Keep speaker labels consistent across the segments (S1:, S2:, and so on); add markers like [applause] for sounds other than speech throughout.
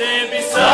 S1: stand beside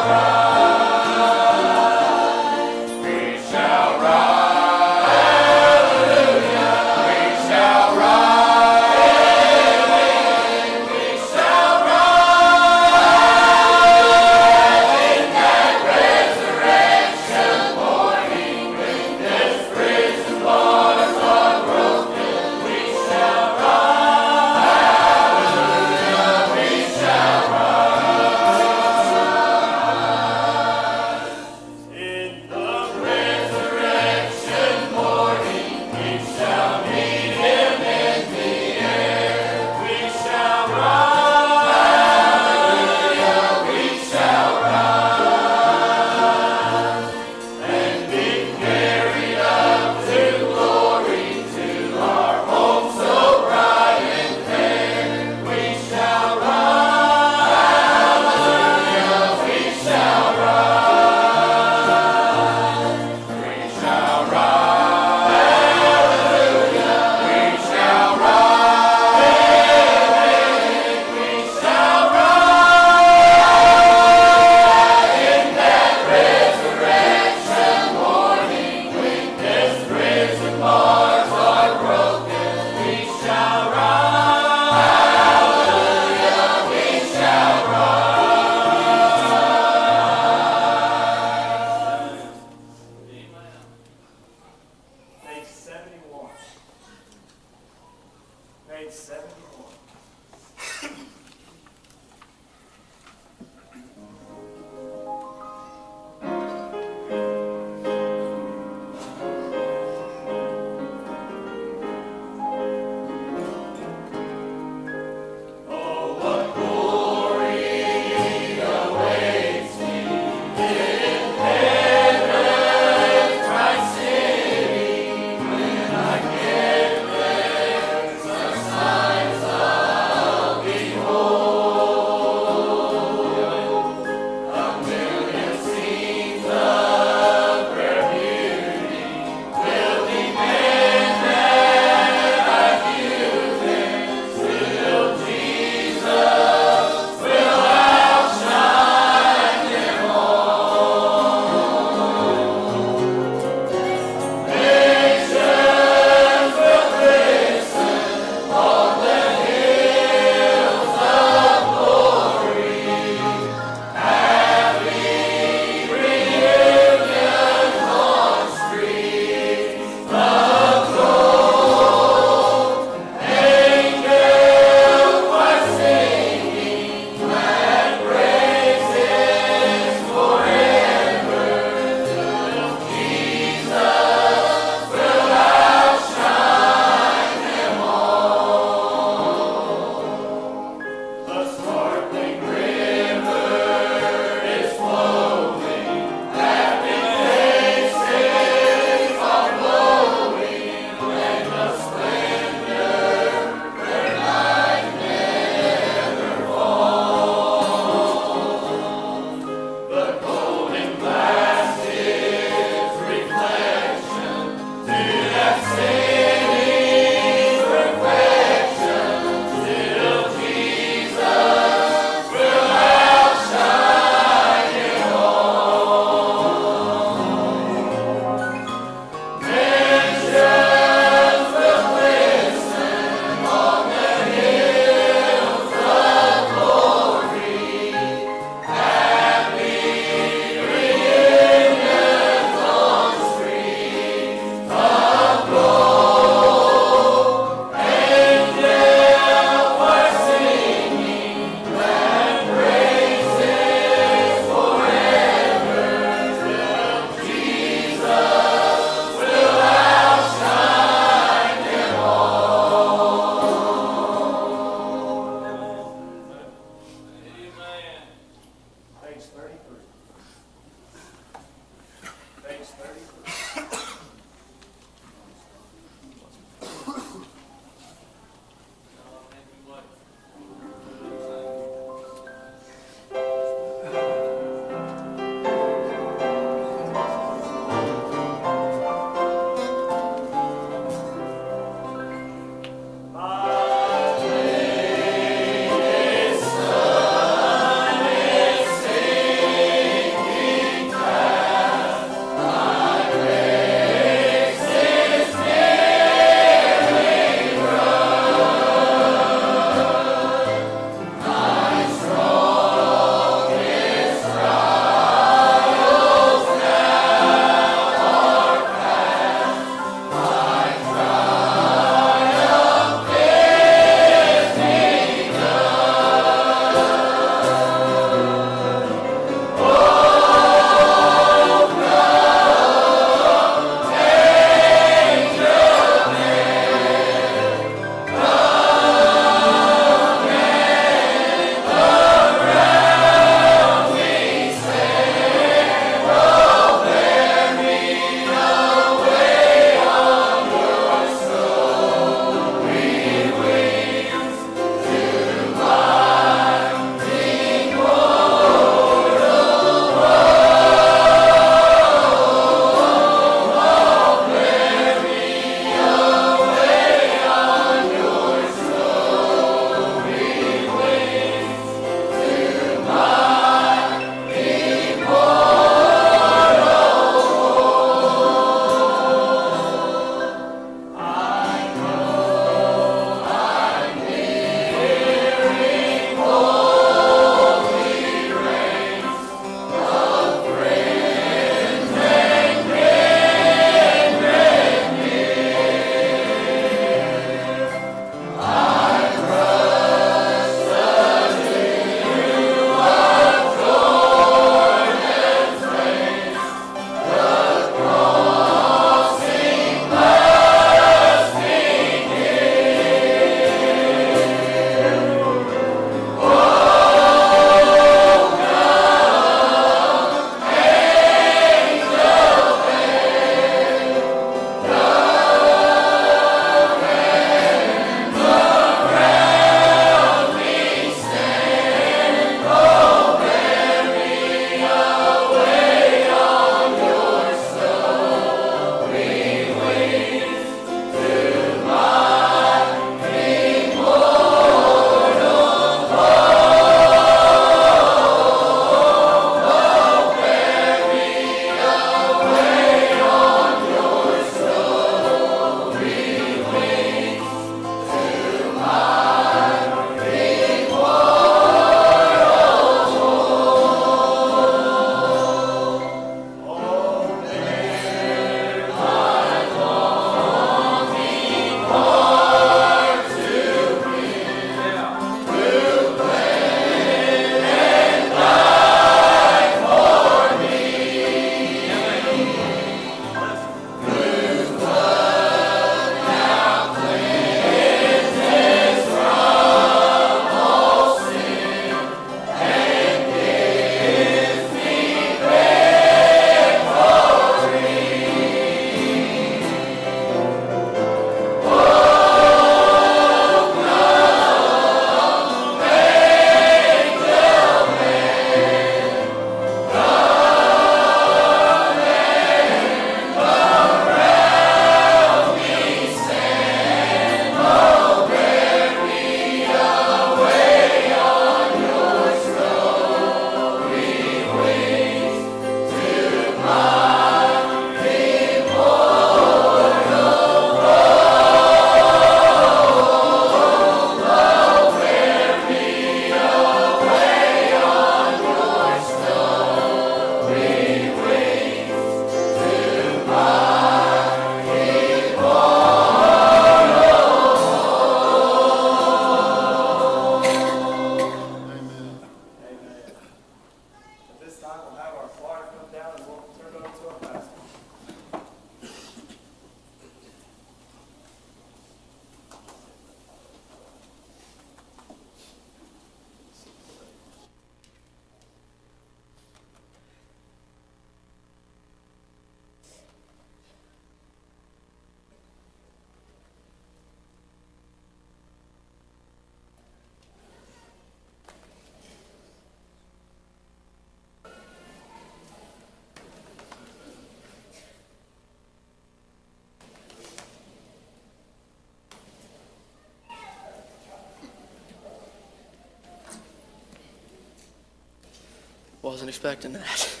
S2: expecting that.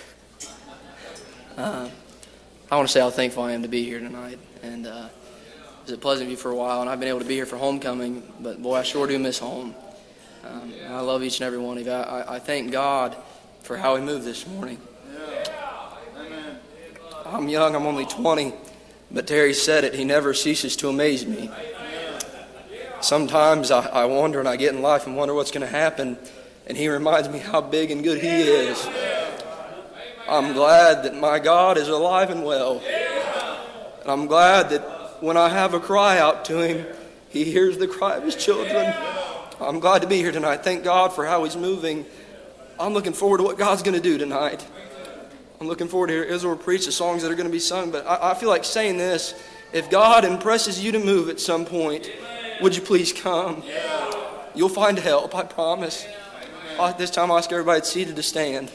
S2: uh, [laughs] I want to say how thankful I am to be here tonight. And uh, it was at Pleasant View for a while, and I've been able to be here for homecoming, but boy, I sure do miss home. Um, and I love each and every one of you. I, I, I thank God for how He moved this morning. I'm young, I'm only 20, but Terry said it, He never ceases to amaze me. Sometimes I, I wonder and I get in life and wonder what's going to happen, and He reminds me how big and good He is. I'm glad that my God is alive and well. And I'm glad that when I have a cry out to Him, He hears the cry of His children. I'm glad to be here tonight. Thank God for how He's moving. I'm looking forward to what God's going to do tonight. I'm looking forward to hear Israel preach the songs that are going to be sung. But I, I feel like saying this if God impresses you to move at some point, would you please come? You'll find help, I promise. Uh, This time, I'll ask everybody seated to stand.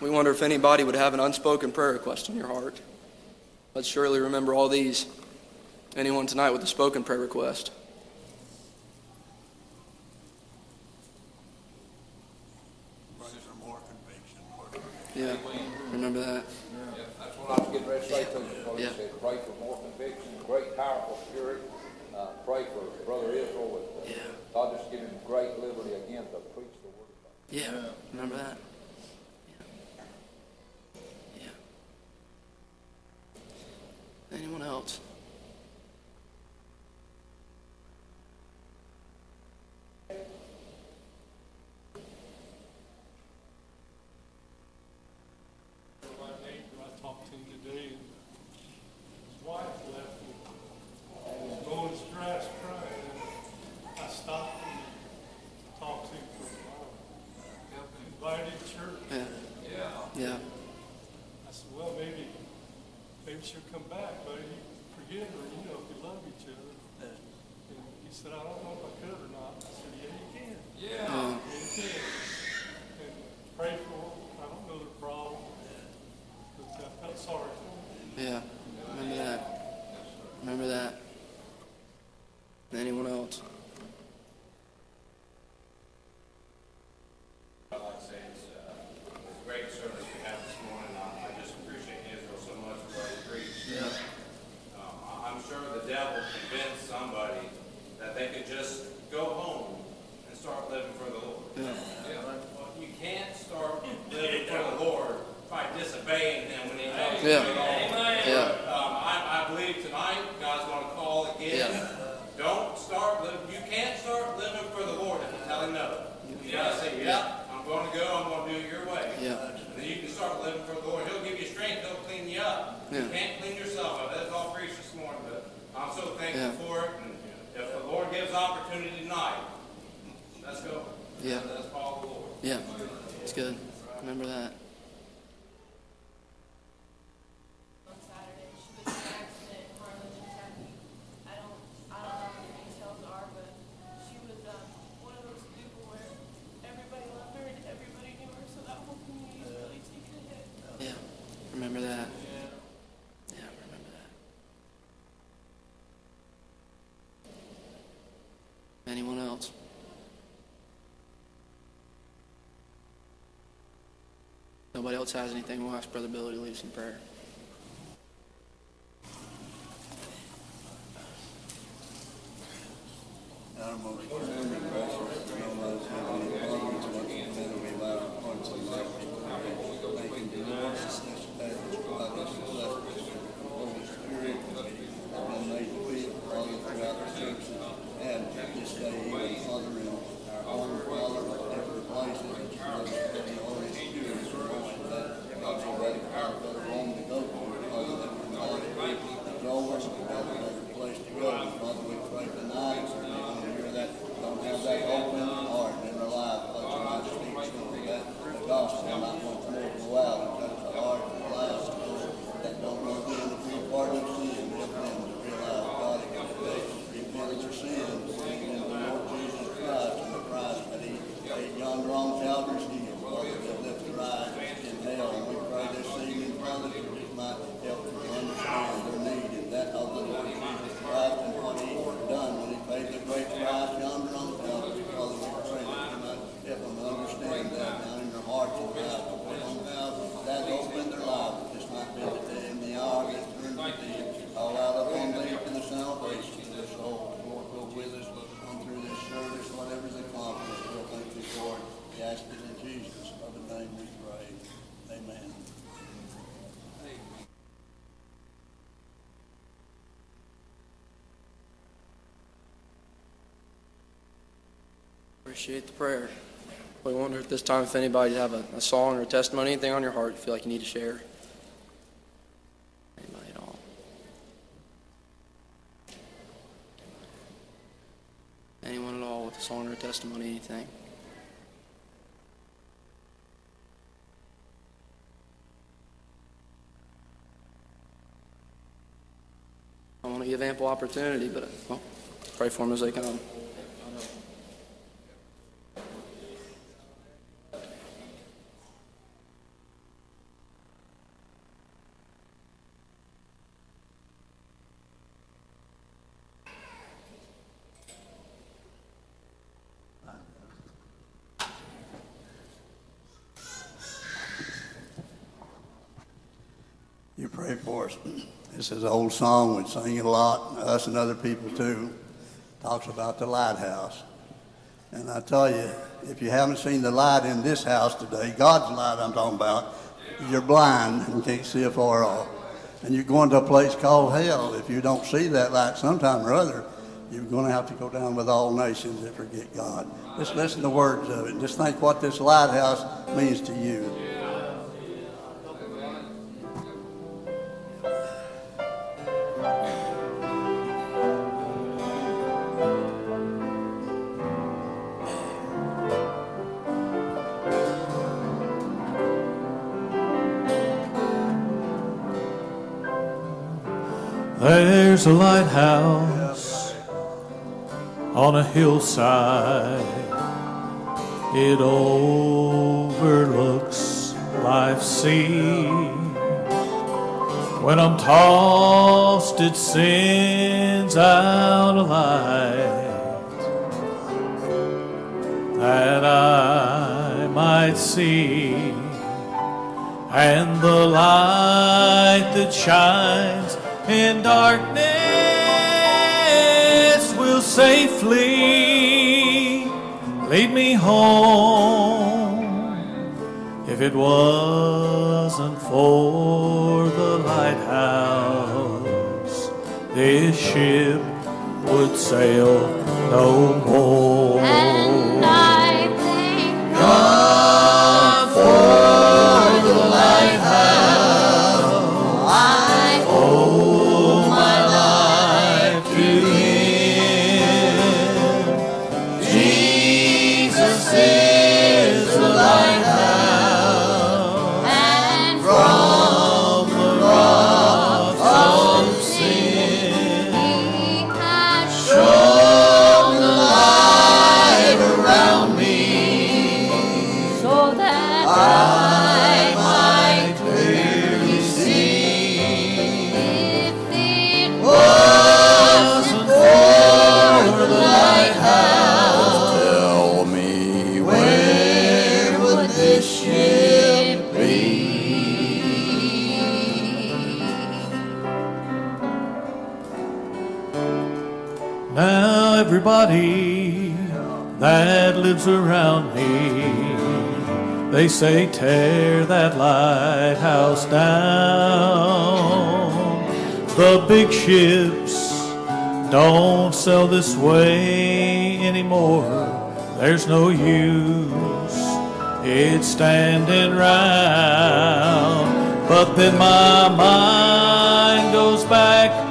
S2: We wonder if anybody would have an unspoken prayer request in your heart. Let's surely remember all these. Anyone tonight with a spoken prayer request?
S3: Pray for more conviction, Lord.
S2: Yeah, remember that.
S4: That's what I was getting ready to say to you,
S2: Yeah.
S4: said, pray for more conviction, great powerful spirit. Uh, pray for Brother Israel
S2: Yeah.
S4: God just give him great liberty again to preach the word of God.
S2: Yeah, remember that. Yeah. yeah. Anyone else?
S5: My neighbor, I talked to him today, and his wife left him. He was going stress crying. And I stopped him, and talked to him for a while. Invited to church.
S2: Yeah. Yeah.
S5: I said, well, maybe, maybe she'll come back, but you forget her, you know, if you love each other. And he said, I don't know if I could or not. I said, yeah, you can.
S2: Yeah.
S5: Yeah, you can. And pray for her. I don't know the problem, but I felt sorry for her.
S2: Yeah. Remember that. Remember that. Anyone else?
S6: I'd like to say it's uh, it's a great service we had this morning. I I just appreciate Israel so much for what he preached. Um, I- I'm sure the devil convinced somebody that they could just go home and start living for the Lord. Well, You can't start living for the Lord by disobeying him when he tells you
S2: Yeah.
S6: to go home.
S2: Yeah.
S6: Um, I, I believe tonight God's going to call again.
S2: Yeah.
S6: Don't start living. You can't start living for the Lord if you tell him no. You gotta say, "Yep, I'm going to go. I'm going to do it your way."
S2: Yeah.
S6: And then you can start living for the Lord. He'll give you strength. He'll clean you up.
S2: Yeah.
S6: You can't clean yourself up. That's all preached this morning. But I'm so thankful
S2: Yeah.
S6: for it. And if the Lord gives opportunity tonight, let's go.
S2: Yeah.
S6: Let's follow the Lord.
S2: Yeah. It's good. Remember that.
S7: on Saturday. She was in an accident in Harlan, Kentucky. I don't, I don't know what the details are, but she was, um, one of those people where everybody loved her and everybody knew her, so that whole community is really taking a hit.
S2: Yeah. Remember that. Yeah, remember that. Anyone else? Nobody else has anything. We'll ask Brother Billy to lead us in prayer.
S3: Our most holy and precious, no most heavenly Father, which art in heaven, we bow our hearts and lives before thee. Thank you, Lord, for this day, by this blessed Holy Spirit, that been made to be, Father, throughout the churches, and this day, even, Father, in our own, Father, different places, that you let us have the Holy Spirit, so also that, God, so that our better home to go to, Father, that we're not, that you always have a better place to go. Father, we pray tonight, for anyone here that don't have that
S2: Appreciate the prayer. We wonder at this time if anybody have a, a song or a testimony, anything on your heart you feel like you need to share. Anybody at all? Anyone at all with a song or a testimony, anything? I want to give ample opportunity, but well, pray for them as they come.
S3: You pray for us. This is an old song. We sing a lot, us and other people too. Talks about the lighthouse. And I tell you, if you haven't seen the light in this house today, God's light I'm talking about, you're blind and can't see afar off. And you're going to a place called hell. If you don't see that light sometime or other, you're going to have to go down with all nations that forget God. Just listen to the words of it. Just think what this lighthouse means to you.
S8: There's a lighthouse on a hillside. It overlooks life's sea. When I'm tossed, it sends out a light that I might see. And the light that shines in darkness safely lead me home. If it wasn't for the lighthouse, this ship would sail no Jesus lives around me, they say tear that lighthouse down. The big ships don't sail this way anymore. There's no use. It's standing round. But then my mind goes back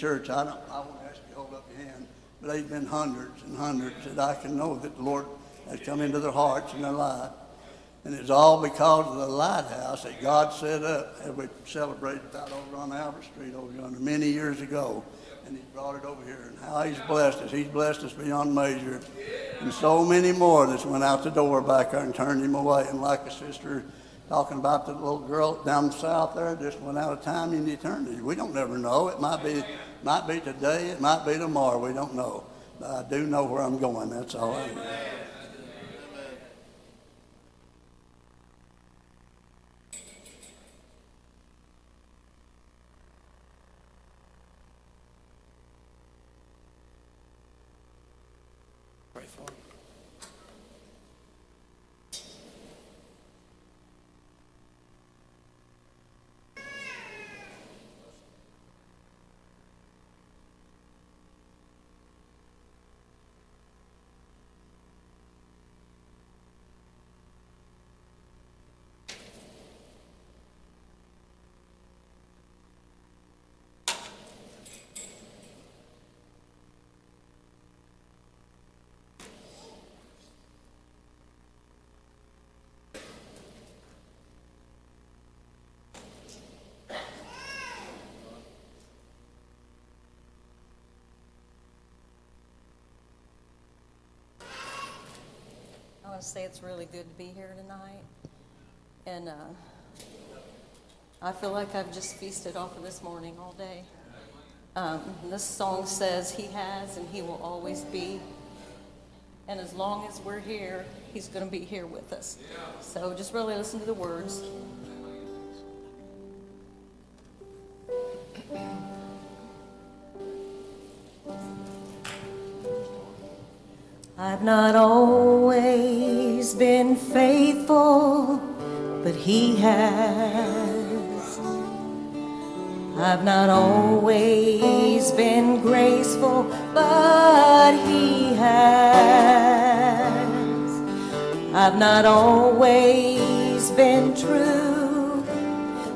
S3: church? I don't, I won't ask you to hold up your hand, but there's been hundreds and hundreds that I can know that the Lord has come into their hearts and their life. And it's all because of the lighthouse that God set up, as we celebrated about over on Albert Street over yonder many years ago. And He brought it over here. And how He's blessed us. He's blessed us beyond measure. And so many more that's went out the door back there and turned Him away. And like a sister talking about the little girl down south there, just went out of time in eternity. We don't never know. It might be, might be today. It might be tomorrow. We don't know. But I do know where I'm going. That's all I.
S1: want to say it's really good to be here tonight. And uh, I feel like I've just feasted off of this morning all day. Um, this song says, He has and He will always be. And as long as we're here, He's going to be here with us. So just really listen to the words. I've not always He has. I've not always been graceful, but He has. I've not always been true,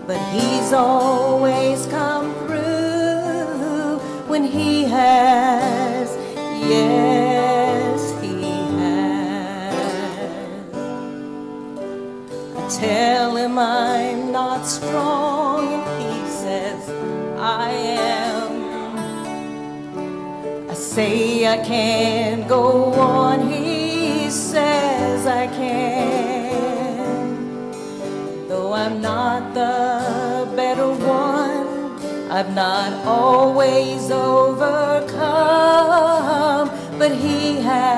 S1: but He's always come through when He has. Yes, I'm not strong, He says I am. I say I can't go on, He says I can. Though I'm not the better one, I've not always overcome, but He has.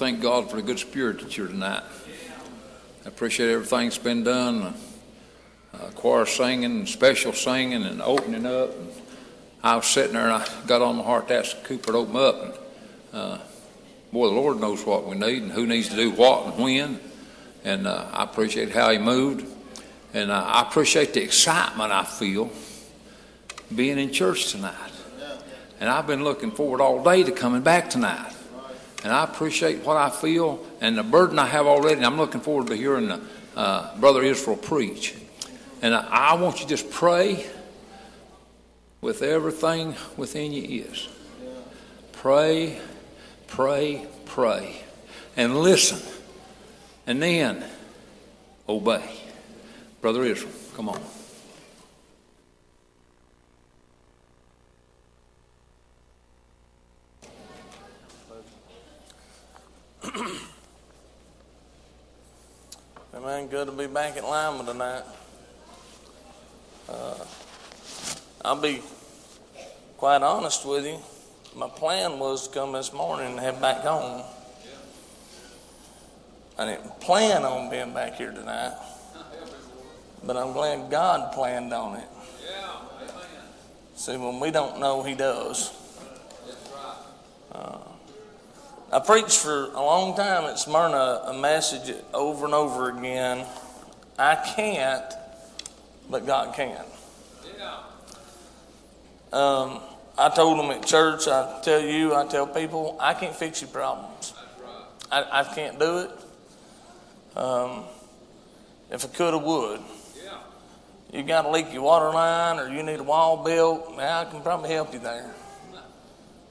S4: Thank God for the good spirit that's here tonight. I appreciate everything that's been done. Uh, choir singing, special singing, and opening up. And I was sitting there and I got on my heart to ask Cooper to open up. And uh, boy, the Lord knows what we need and who needs to do what and when. And uh, I appreciate how He moved. And uh, I appreciate the excitement I feel being in church tonight. And I've been looking forward all day to coming back tonight. And I appreciate what I feel and the burden I have already. And I'm looking forward to hearing the, uh, Brother Israel preach. And I, I want you to just pray with everything within you is. Pray, pray, pray. And listen. And then obey. Brother Israel, come on.
S9: Amen. Good to be back at Lima tonight. Uh, I'll be quite honest with you. My plan was to come this morning and head back home. I didn't plan on being back here tonight, but I'm glad God planned on it. See, when we don't know, He does. Uh, I preached for a long time at Smyrna a message over and over again. I can't, but God can. Um, I told them at church, I tell you, I tell people, I can't fix your problems. I, I can't do it. Um, if I could, I would. You got a leaky water line or you need a wall built, I can probably help you there.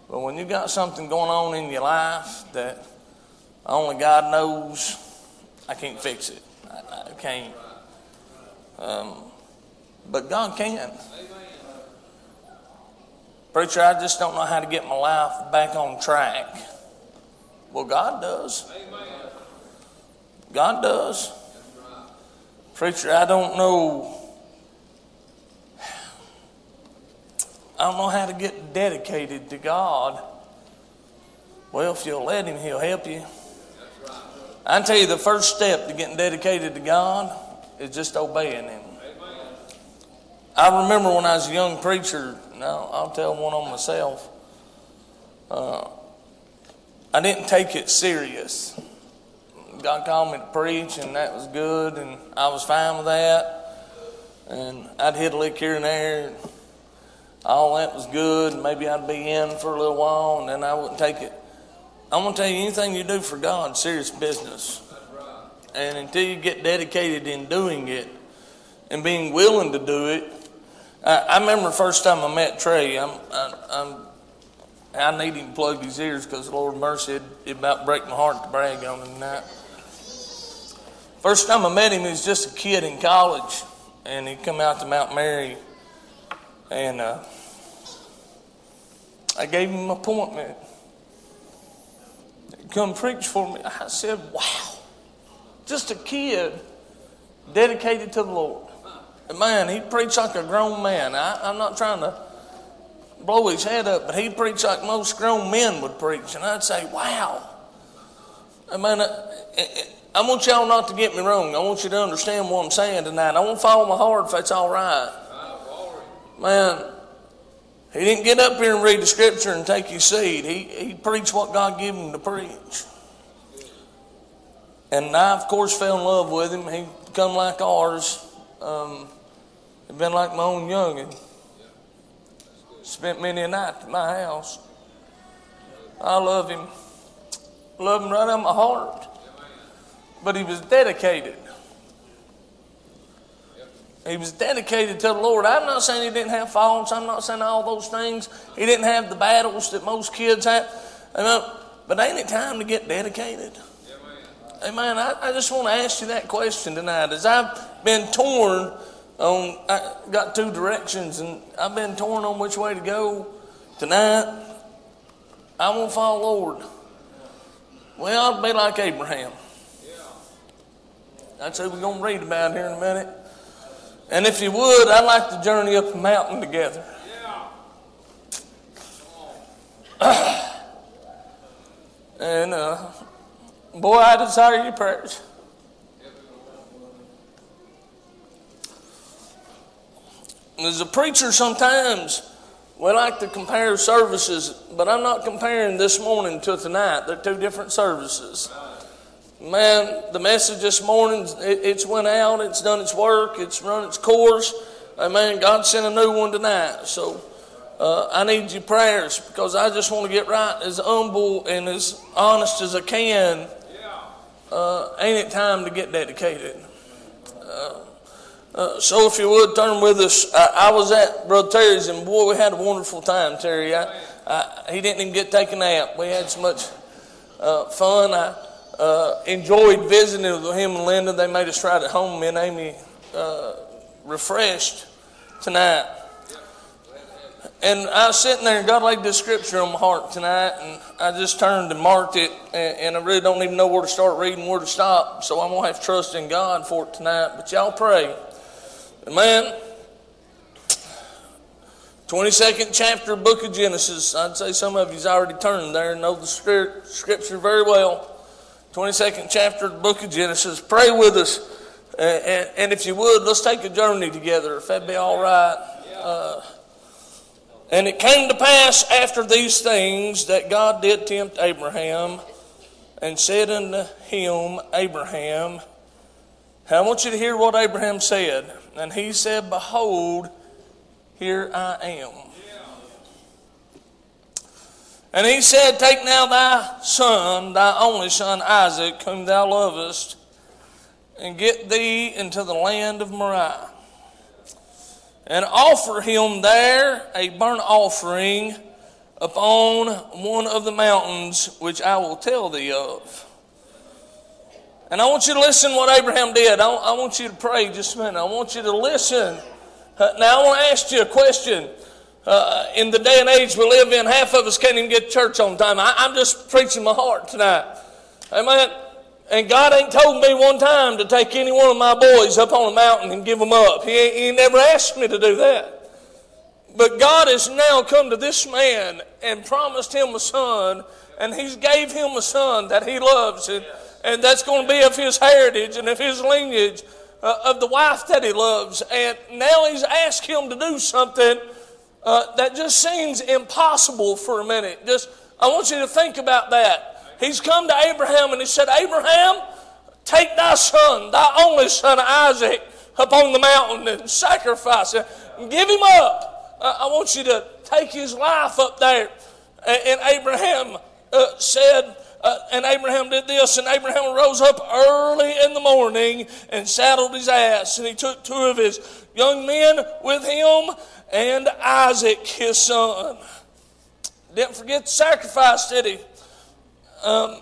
S9: But when you got something going on in your life that only God knows, I can't fix it. I, I can't. Um, but God can. Preacher, I just don't know how to get my life back on track. Well, God does. God does. Preacher, I don't know. I don't know how to get dedicated to God. Well, if you'll let Him, He'll help you. I tell you the first step to getting dedicated to God is just obeying Him. I remember when I was a young preacher, now I'll tell one on myself, uh, I didn't take it serious. God called me to preach, and that was good, and I was fine with that. And I'd hit a lick here and there, and all that was good. and Maybe I'd be in for a little while, and then I wouldn't take it I'm going to tell you anything you do for God, serious business. And until you get dedicated in doing it and being willing to do it, I, I remember the first time I met Trey. I'm, I, I'm, I need him to plug his ears because Lord mercy, it, it about break my heart to brag on him tonight. First time I met him, he was just a kid in college, and he come out to Mount Mary, and uh, I gave him an appointment. Come preach for me. I said, "Wow, just a kid dedicated to the Lord." And man, he preached like a grown man. I, I'm not trying to blow his head up, but he preached like most grown men would preach, and I'd say, "Wow." I uh, I want y'all not to get me wrong. I want you to understand what I'm saying tonight. I won't follow my heart if that's all right. Man, he didn't get up here and read the scripture and take his seat. He, he preached what God gave him to preach. And I, of course, fell in love with him. He become like ours. Um, he been like my own youngin'. Spent many a night at my house. I love him. Love him right out of my heart. But he was dedicated. He was dedicated to the Lord. I'm not saying he didn't have faults. I'm not saying all those things. He didn't have the battles that most kids have. Uh, but ain't it time to get dedicated? Amen. I, I just want to ask you that question tonight. As I've been torn on, I got two directions, and I've been torn on which way to go tonight. I won't follow the Lord. Well, I'll be like Abraham. That's who we're going to read about here in a minute. And if you would, I'd like to journey up a mountain together. Yeah. [clears throat] and, uh, boy, I desire your prayers. As a preacher, sometimes we like to compare services, but I'm not comparing this morning to tonight. They're two different services. Man, the message this morning, it, it's went out, it's done its work, it's run its course. Amen. God sent a new one tonight. So uh, I need your prayers because I just want to get right as humble and as honest as I can. Uh, ain't it time to get dedicated? Uh, uh, so if you would turn with us, I, I, was at Brother Terry's and boy, we had a wonderful time, Terry. I, I, he didn't even get taken out. We had so much uh, fun. I uh, enjoyed visiting with him and Linda. They made us right at home. Me and Amy uh, refreshed tonight. And I was sitting there, and God laid this scripture on my heart tonight, and I just turned and marked it, and, and I really don't even know where to start reading, where to stop. So I'm gonna have trust in God for it tonight. But y'all pray, Amen. 22nd chapter, book of Genesis. I'd say some of you's already turned there and know the scripture very well. 22nd chapter of the book of Genesis. Pray with us. And, and, if you would, let's take a journey together, if that'd be all right. Uh, and it came to pass after these things that God did tempt Abraham and said unto him, Abraham, I want you to hear what Abraham said. And he said, Behold, here I am. And he said, Take now thy son, thy only son Isaac, whom thou lovest, and get thee into the land of Moriah, and offer him there a burnt offering upon one of the mountains which I will tell thee of. And I want you to listen what Abraham did. I, want you to pray just a minute. I want you to listen. Now I want to ask you a question. Uh, in the day and age we live in, half of us can't even get church on time. I, I'm just preaching my heart tonight. Amen. And God ain't told me one time to take any one of my boys up on a mountain and give them up. He, ain't, he never asked me to do that. But God has now come to this man and promised him a son, and He's gave him a son that he loves, and, and that's going to be of his heritage and of his lineage, uh, of the wife that he loves. And now He's asked him to do something uh, that just seems impossible for a minute. Just, I want you to think about that. He's come to Abraham and he said, Abraham, take thy son, thy only son Isaac, upon the mountain and sacrifice him. Give him up. I want you to take his life up there. And, and Abraham uh, said, uh, and Abraham did this, and Abraham rose up early in the morning and saddled his ass, and he took two of his young men with him and Isaac his son. Didn't forget the sacrifice, did he? Um,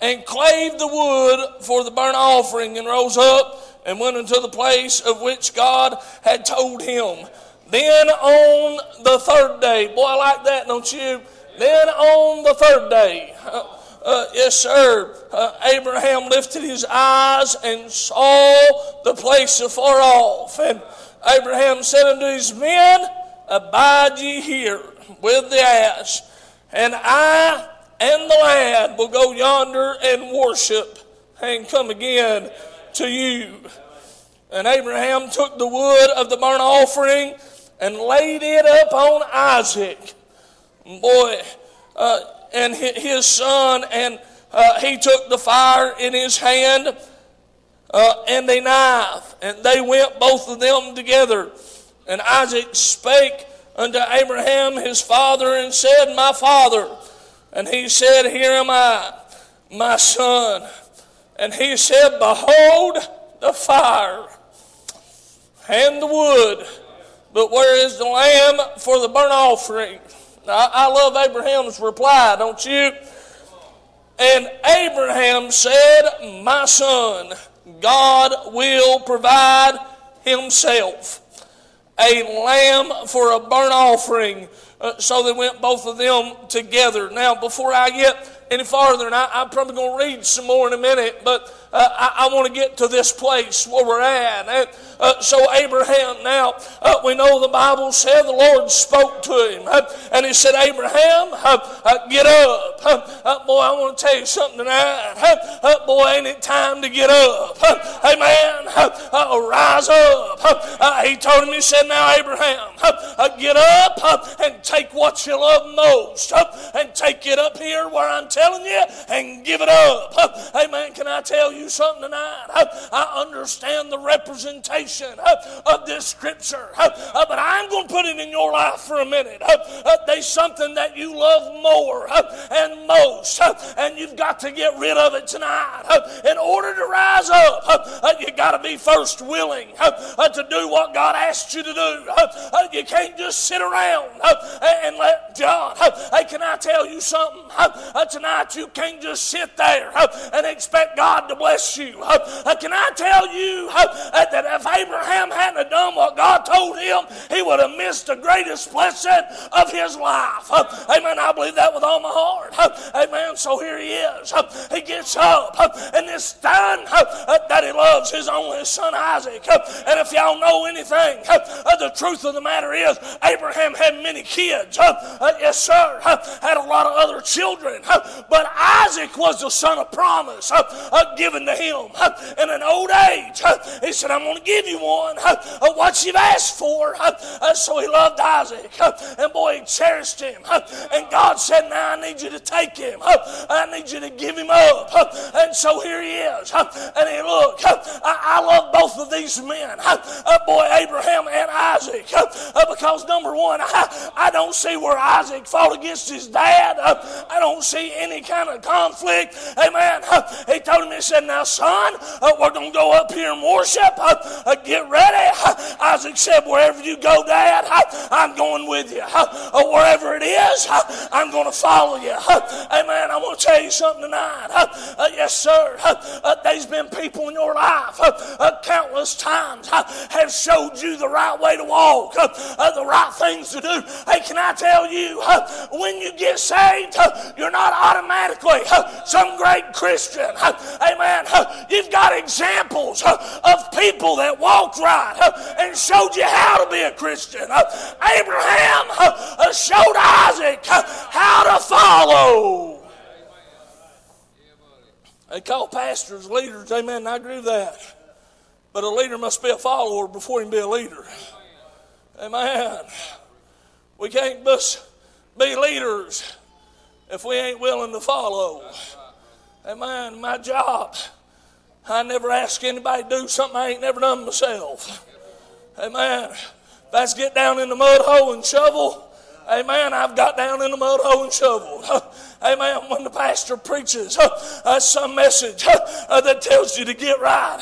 S9: and clave the wood for the burnt offering, and rose up and went into the place of which God had told him. Then on the third day, boy, I like that, don't you? Then on the third day, uh, uh, yes, sir, uh, Abraham lifted his eyes and saw the place afar off. And Abraham said unto his men, Abide ye here with the ass, and I and the lad will go yonder and worship and come again to you. And Abraham took the wood of the burnt offering and laid it up on Isaac. Boy, uh, and his son, and uh, he took the fire in his hand uh, and a knife, and they went both of them together. And Isaac spake unto Abraham his father and said, My father. And he said, Here am I, my son. And he said, Behold the fire and the wood, but where is the lamb for the burnt offering? I, I love Abraham's reply, don't you? And Abraham said, My son, God will provide himself a lamb for a burnt offering. Uh, so they went both of them together. Now, before I get any farther, and I, am probably going to read some more in a minute, but uh, I, I want to get to this place where we're at. And, uh, so Abraham, now uh, we know the Bible said the Lord spoke to him, uh, and He said, "Abraham, uh, uh get up." Uh, uh, boy, I want to tell you something tonight. boy, ain't it time to get up? Hey man, rise up. he told him, he said, "Now Abraham, get up and take what you love most, and take it up here where I'm telling you, and give it up." Hey man, can I tell you something tonight? I understand the representation of this scripture, uh, but I'm going to put it in your life for a minute. Uh, There's something that you love more and most, and you've got to get rid of it tonight. In order to rise up, uh, you got to be first willing to do what God asked you to do. You can't just sit around and let God. Hey, can I tell you something? Tonight, you can't just sit there and expect God to bless you. Uh, can I tell you uh, that if Abraham hadn't done what God told him, he would have missed the greatest blessing of his life? Uh, amen. I believe that with all my heart. Amen. So here he is. He gets up, and this son that he loves his only son Isaac. And if y'all know anything, the truth of the matter is Abraham had many kids. Yes, sir. Had a lot of other children. But Isaac was the son of promise given to him in an old age. He said, I'm going to give you one. Of what you've asked for. Uh, so he loved Isaac. And boy, he cherished him. And God said, Now I need you to take him. I need you to give him up. And so here he is. And he look, I, love both of these men. Uh, boy, Abraham and Isaac. Uh, because number one, I don't see where Isaac fought against his dad. I don't see any kind of conflict. Amen. He told him, he said, Now, son, uh, we're going to go up here and worship. Uh, uh, get ready. Isaac said, Wherever you go, Dad, I'm going with you. Wherever it is, I'm going to follow you. Amen. I want to tell you something tonight. Yes, sir. There's been people in your life countless times have showed you the right way to walk, the right things to do. Hey, can I tell you, when you get saved, you're not automatically some great Christian. Amen. You've got examples of people that walked right and showed you how to be a Christian. Abraham uh, showed Isaac how to follow. They call pastors leaders, amen. I agree with that. But a leader must be a follower before he can be a leader. Amen. We can't just be leaders if we ain't willing to follow. Amen. My job. I never ask anybody to do something I ain't never done myself. Amen. If I get down in the mud hole and shovel, Amen. I've got down in the mud hole and shoveled. [laughs] Amen. When the pastor preaches uh, some message uh, that tells you to get right,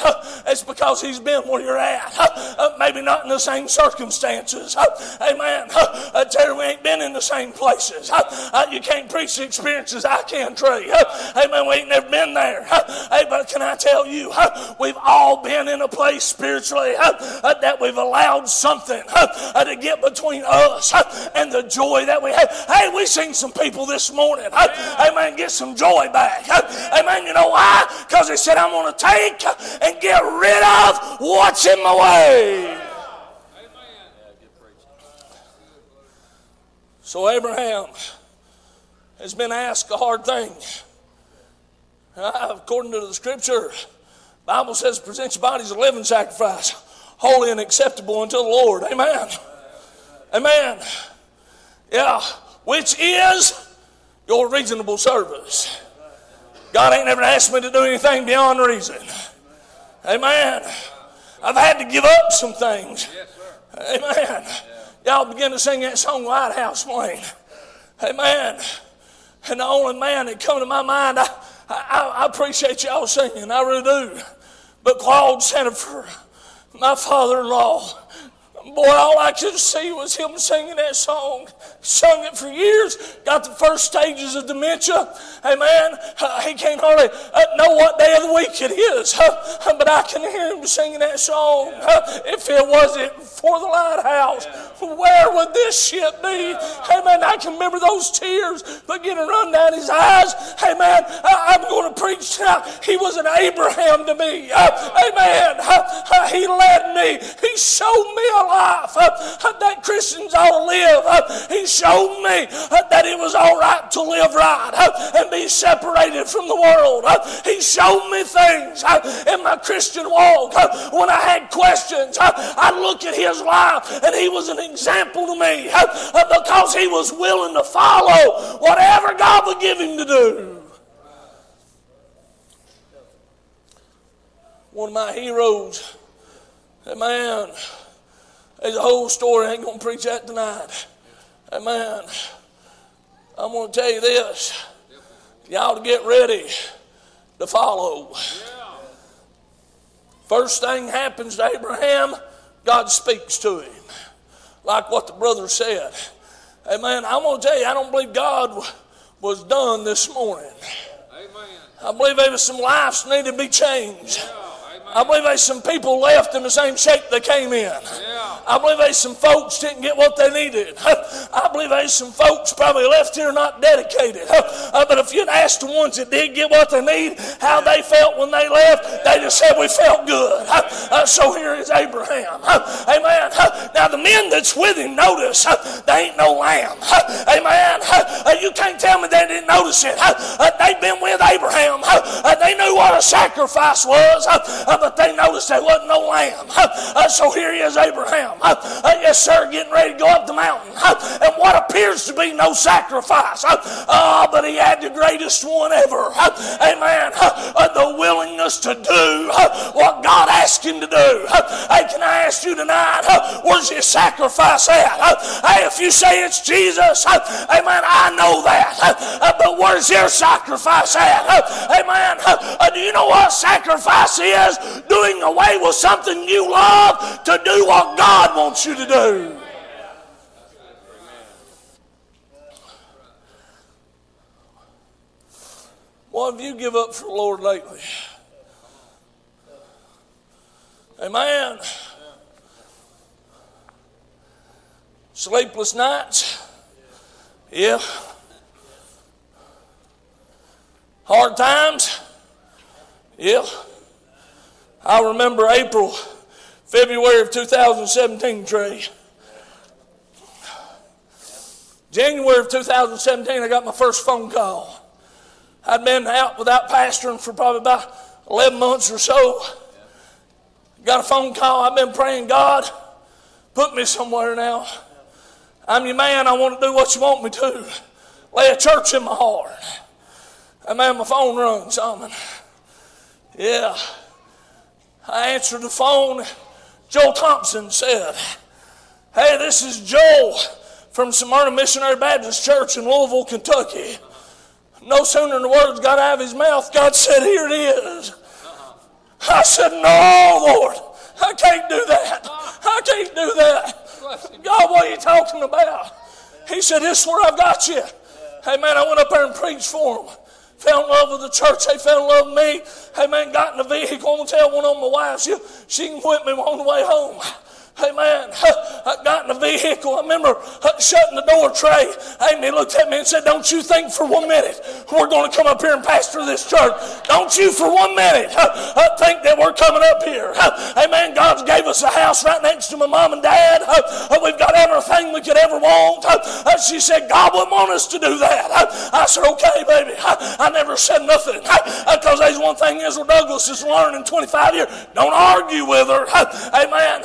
S9: it's because he's been where you're at. Uh, maybe not in the same circumstances. Amen. Uh, Terry, we ain't been in the same places. Uh, you can't preach the experiences I can, Trey. Amen. We ain't never been there. Hey, but can I tell you, we've all been in a place spiritually that we've allowed something to get between us and the joy that we have. Hey, we seen some people this morning. Amen. Get some joy back. Amen. You know why? Because he said, I'm going to take and get rid of what's in my way. So Abraham has been asked a hard thing. Uh, according to the scripture, Bible says, present your bodies a living sacrifice, holy and acceptable unto the Lord. Amen. Amen. Yeah. Which is your reasonable service. God ain't never asked me to do anything beyond reason. Amen. I've had to give up some things. Amen. Y'all begin to sing that song, Lighthouse House Lane. Amen. And the only man that come to my mind, I, I, I appreciate y'all singing, I really do. But Claude Sanford, my father-in-law, Boy, all I could see was him singing that song. Sung it for years. Got the first stages of dementia. Hey, man, uh, he can't hardly uh, know what day of the week it is. Uh, [laughs] but I can hear him singing that song. if it wasn't for the lighthouse, where would this ship be? Hey, man, I can remember those tears beginning to run down his eyes. Hey, man, I, am going to preach tonight. He was an Abraham to me. Amen. He led me. He showed me a life uh, that Christians to live. Uh, he showed me uh, that it was all right to live right and be separated from the world. He showed me things in my Christian walk. When I had questions, I look at his life and he was an example to me because he was willing to follow whatever God would give him to do. One of my heroes, man, there's a whole story. I ain't going to preach that tonight. Amen. I'm going to tell you this. Y'all to get ready to follow. First thing happens to Abraham, God speaks to him. Like what the brother said. Amen. I'm going to tell you, I don't believe God was done this morning. Amen. I believe there was some lives needed to be changed. I believe there's some people left in the same shape they came in. I believe there's some folks didn't get what they needed. [laughs] I believe there's some folks probably left here not dedicated. [laughs] Uh, but if you'd asked the ones that did get what they need, how they felt when they left, they just said we felt good. [laughs] Uh, so here is Abraham. Amen. Now the men that's with him notice they ain't no lamb. Amen. You can't tell me they didn't notice it. They've been with Abraham. They knew what a sacrifice was but they noticed there wasn't no lamb. [laughs] Uh, so here he is, Abraham. [laughs] Uh, yes, sir, getting ready to go up the mountain. [laughs] And what appears to be no sacrifice. Oh, but he had the greatest one ever. Amen. The willingness to do what God asked him to do. Hey, can I ask you tonight, where's your sacrifice at? Hey, if you say it's Jesus, amen, I know that. But where's your sacrifice at? Amen. Do you know what sacrifice is? Doing away with something you love to do what God wants you to do. What have you give up for the Lord lately? Amen. Sleepless nights? Yeah. Hard times? Yeah. I remember April, February of 2017, Trey. January of 2017, I got my first phone call. I'd been out without pastoring for probably about 11 months or so. Got a phone call. I've been praying, God, put me somewhere now. I'm your man. I want to do what you want me to. Lay a church in my heart. And man, my phone rung, Simon. Yeah. I answered the phone. Joel Thompson said, Hey, this is Joel from Smyrna Missionary Baptist Church in Louisville, Kentucky. No sooner the words got out of his mouth, God said, Here it is. I said, No, Lord, I can't do that. I can't do that. God, what are you talking about? He said, This is where I've got you. Hey, man, I went up there and preached for him. Fell in love with the church. They fell in love with me. Hey, man, got in the vehicle. I'm going to tell one of my wife. She, she can whip me on the way home. Hey man, [laughs] I got in the vehicle. I remember uh, shutting the door Trey. Amy looked at me and said, Don't you think for one minute we're going to come up here and pastor this church? Don't you for one minute uh, think that we're coming up here. Hey man, God's gave us a house right next to my mom and dad. Uh, we've got everything we could ever want. She said, God wouldn't want us to do that. I said, Okay, baby. I never said nothing. Because there's one thing Israel Douglas has learned in 25 years. Don't argue with her. Amen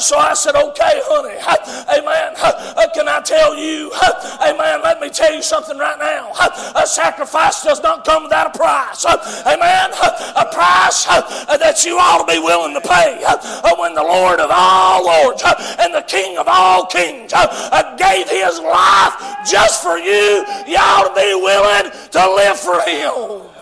S9: so I said, okay, honey. [laughs] Amen. Uh, can I tell you? [laughs] Amen. Let me tell you something right now. [laughs] A sacrifice does not come without a price. Amen. A price that you ought to be willing to pay. Uh, when the Lord of all lords and the King of all kings uh, gave his life just for you, you ought to be willing to live for him.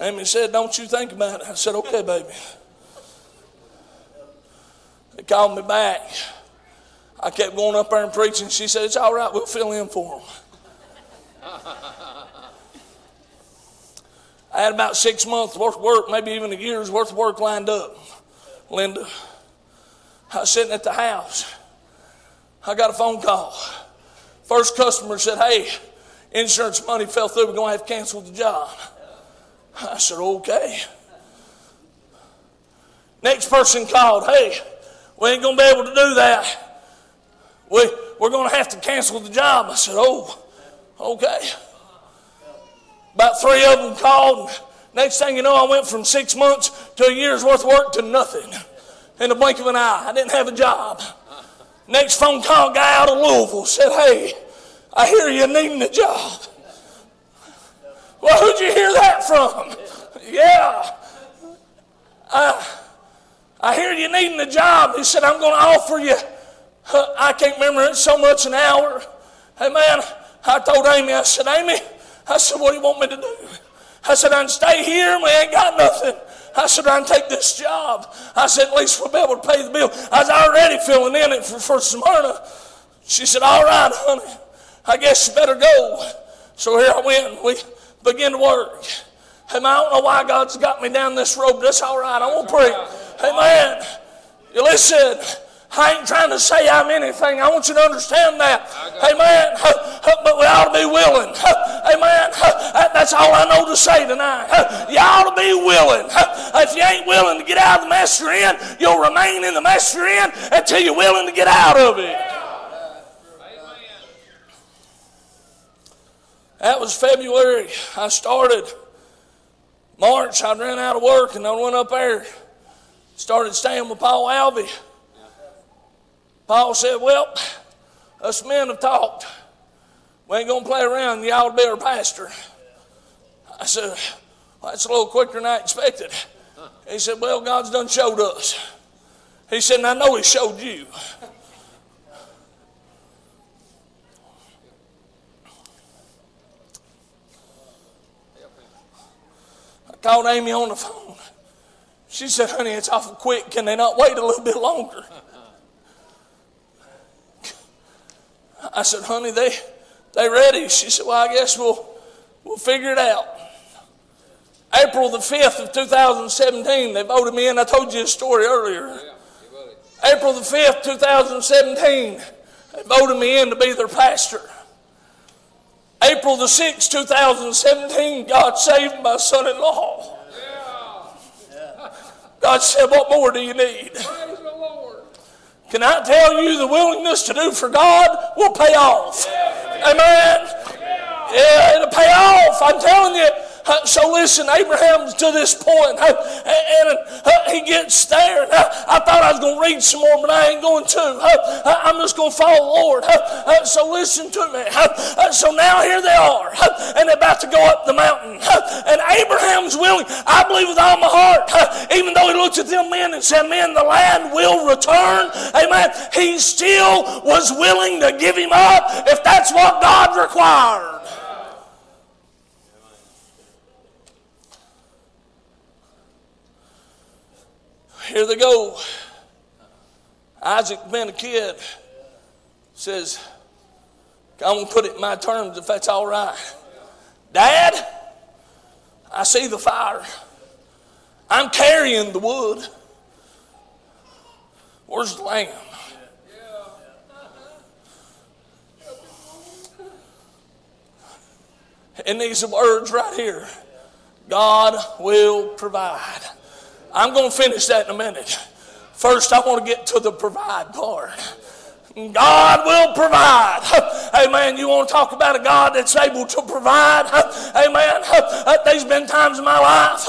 S9: Amy said, Don't you think about it. I said, Okay, baby. They called me back. I kept going up there and preaching. She said, It's all right, we'll fill in for them. [laughs] I had about six months worth of work, maybe even a year's worth of work lined up. Linda, I was sitting at the house. I got a phone call. First customer said, Hey, insurance money fell through. We're going to have to cancel the job. I said, okay. Next person called, hey, we ain't going to be able to do that. We, we're going to have to cancel the job. I said, oh, okay. About three of them called. Next thing you know, I went from six months to a year's worth of work to nothing in the blink of an eye. I didn't have a job. Next phone call, guy out of Louisville said, hey, I hear you needing a job. Well, who'd you hear that from? Yeah. I, I hear you needing a job. He said, I'm going to offer you, I can't remember it so much an hour. Hey, man, I told Amy, I said, Amy, I said, what do you want me to do? I said, I can stay here we ain't got nothing. I said, I can take this job. I said, at least we'll be able to pay the bill. I was already filling in it for, for Smyrna. She said, all right, honey, I guess you better go. So here I went. We begin to work. Man, I don't know why God's got me down this road, but that's all right. I won't pray. Hey, man, you listen. I ain't trying to say I'm anything. I want you to understand that. Amen. [laughs] but we ought to be willing. [laughs] Amen. [laughs] that's all I know to say tonight. You ought to be willing. If you ain't willing to get out of the mess you're in, you'll remain in the mess you're in until you're willing to get out of it. That was February. I started. March, I ran out of work and I went up there. Started staying with Paul Alvey. Paul said, Well, us men have talked. We ain't going to play around. Y'all be our pastor. I said, well, That's a little quicker than I expected. He said, Well, God's done showed us. He said, And I know He showed you. Called Amy on the phone. She said, honey, it's awful quick. Can they not wait a little bit longer? I said, honey, they they ready. She said, well, I guess we'll we'll figure it out. April the 5th of 2017, they voted me in. I told you a story earlier. April the 5th, 2017, they voted me in to be their pastor. April the 6th, 2017, God saved my son in law. God said, What more do you need? Can I tell you the willingness to do for God will pay off? Amen. Yeah, it'll pay off. I'm telling you, Uh, so listen, Abraham's to this point, uh, and uh, he gets there. And, I thought I was going to read some more, but I ain't going to. Uh, I'm just going to follow Lord. Uh, so listen to me. Uh, so now here they are, and they're about to go up the mountain. And Abraham's willing, I believe with all my heart, even though he looked at them men and said, Men, the land will return. Amen. He still was willing to give him up if that's what God required. Here they go. Isaac, being a kid, says, I'm going to put it in my terms if that's all right. Dad, I see the fire. I'm carrying the wood. Where's the lamb? And these words right here, God will provide. I'm going to finish that in a minute. First, I want to get to the provide part. God will provide. [laughs] Amen. You want to talk about a God that's able to provide? [laughs] Amen. [laughs] There's been times in my life,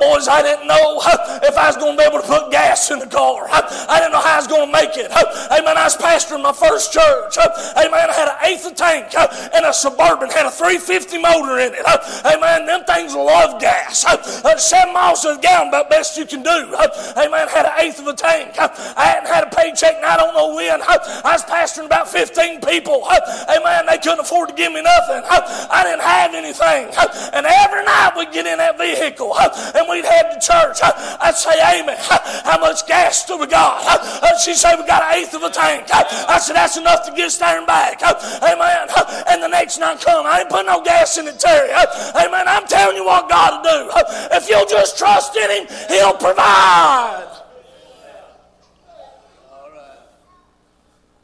S9: boys, I didn't know if I was going to be able to put gas in the car. I didn't know how I was going to make it. Amen. I was pastoring my first church. Amen. I had an eighth of tank and a Suburban, had a 350 motor in it. Amen. Them things love gas. Uh, seven miles to the gallon, about best you can do. Amen. Had an eighth of a tank. I hadn't had a paycheck, and I don't know when. I was pastoring about 15 people. Amen. They couldn't afford to give me nothing. I didn't have anything. And every night we'd get in that vehicle and we'd head to church. I'd say, Amy, how much gas do we got? She'd say, We got an eighth of a tank. I said, That's enough to get us there and back. Amen. And the next night come, I ain't put no gas in it, Terry. Amen. I'm telling you what God will do. If you'll just trust in Him, He'll provide.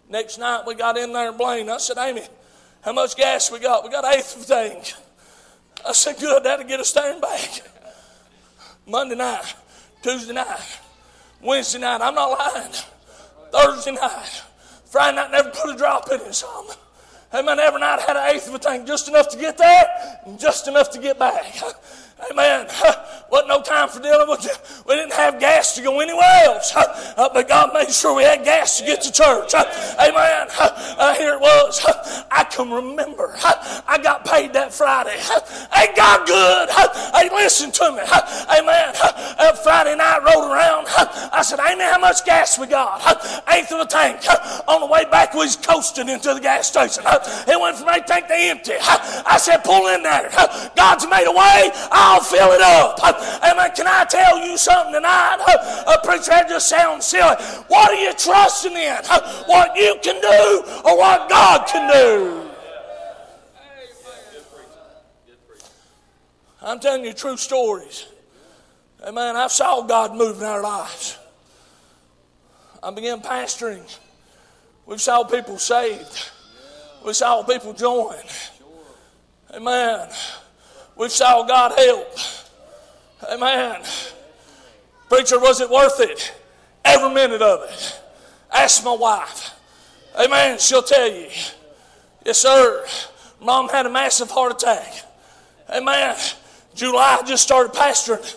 S9: Next night we got in there and Blaine. I said, Amy, how much gas we got? We got eighth of a tank. I said, good, that'll get us there and back. Monday night, Tuesday night, Wednesday night, I'm not lying. Thursday night, Friday night, never put a drop in it. So Amen. Every night I had an eighth of a tank, just enough to get there and just enough to get back. Amen. [laughs] Wasn't no time for dealing with it. We didn't have gas to go anywhere else. [laughs] Uh, but God made sure we had gas to get to church. Amen. [laughs] Uh, here it was. I can remember. I got paid that Friday. Ain't God good? Hey, listen to me. Amen. Uh, Friday night rolled around. I said, Amy, how much gas we got? Eighth of a tank. On the way back, we was coasting into the gas station. It went from eight tank to empty. I said, pull in there. God's made a way. I'll fill it up. Amen. Can I tell you something tonight? A preacher, that just sounds silly. What are you trusting in? What you can do or what God can do? I'm telling you true stories. Amen. I saw God move in our lives. I began pastoring. We saw people saved. We saw people join. Amen. We saw God help. Amen. Preacher, was it worth it? Every minute of it. Ask my wife. Amen. She'll tell you. Yes, sir. Mom had a massive heart attack. Amen. July just started pastoring.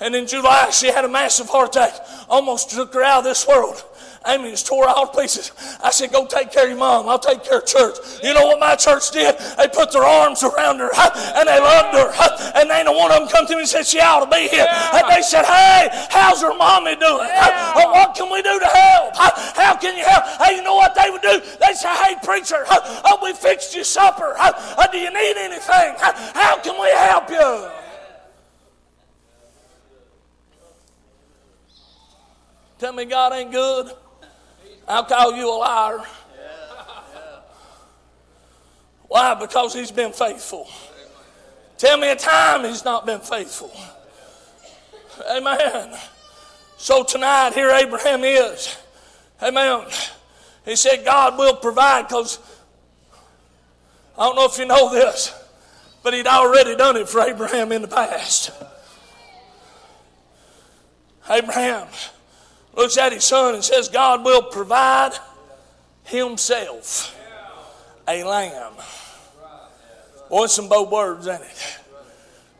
S9: And in July she had a massive heart attack. Almost took her out of this world. Amy was tore all to pieces. I said, Go take care of your mom. I'll take care of church. You know what my church did? They put their arms around her and they loved her. And ain't one of them come to me and said, She ought to be here. And they said, Hey, how's her mommy doing? Oh, what can we do to help? How can you help? Hey, you know what they would do? They say, Hey, preacher, oh, we fixed you supper. Uh, do you need anything? How can we help you? Tell me God ain't good. I'll call you a liar. Why? Because he's been faithful. Tell me a time he's not been faithful. Amen. So tonight, here Abraham is. Amen. He said, God will provide because I don't know if you know this, but he'd already done it for Abraham in the past. Abraham looks at his son and says, God will provide himself a lamb. Boy, some bold words, ain't it?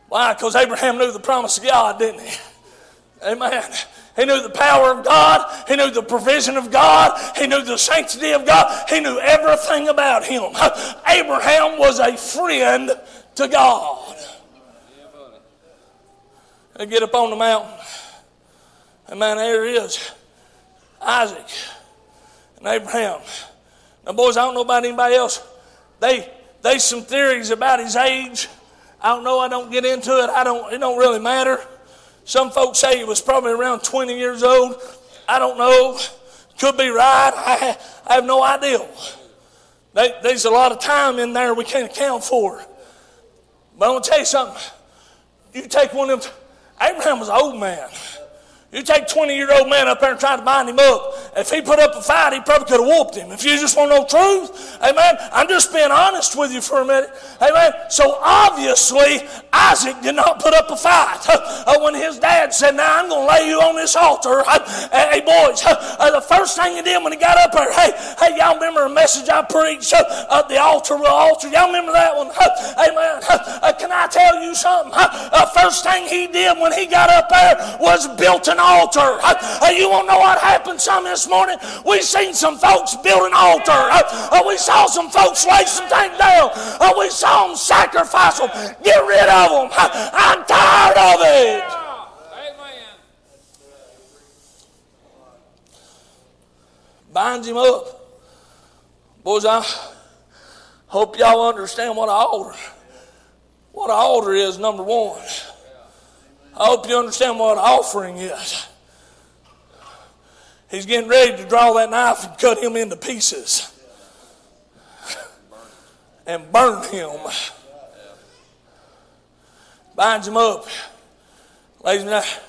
S9: Why? Because Abraham knew the promise of God, didn't he? Amen. He knew the power of God. He knew the provision of God. He knew the sanctity of God. He knew everything about him. [laughs] Abraham was a friend to God. They get up on the mountain. And man, there he is. Isaac and Abraham. Now, boys, I don't know about anybody else. They they some theories about his age. I don't know. I don't get into it. I don't. It don't really matter. Some folks say he was probably around 20 years old. I don't know. Could be right. I, I have no idea. They, there's a lot of time in there we can't account for. But I'm to tell you something. You take one of them, Abraham was an old man. You take 20 year old man up there and try to bind him up. If he put up a fight, he probably could have whooped him. If you just want to know truth, amen. I'm just being honest with you for a minute. Amen. So obviously, Isaac did not put up a fight. [laughs] Uh, when his dad said, Now I'm going to lay you on this altar. [laughs] Uh, hey, boys, [laughs] uh, the first thing he did when he got up there, hey, hey, y'all remember a message I preached at the altar with altar? Y'all remember that one? Amen. Can I tell you something? The first thing he did when he got up there was built an altar. Uh, you won't know what happened some this morning? We seen some folks build an altar. Uh, we saw some folks lay some things down. Uh, we saw them sacrifice them. Get rid of them. I'm tired of it. Binds him up. Boys, I hope y'all understand what an altar. What an altar is, number one. I hope you understand what offering is. He's getting ready to draw that knife and cut him into pieces and burn him. Binds him up. Ladies and gentlemen,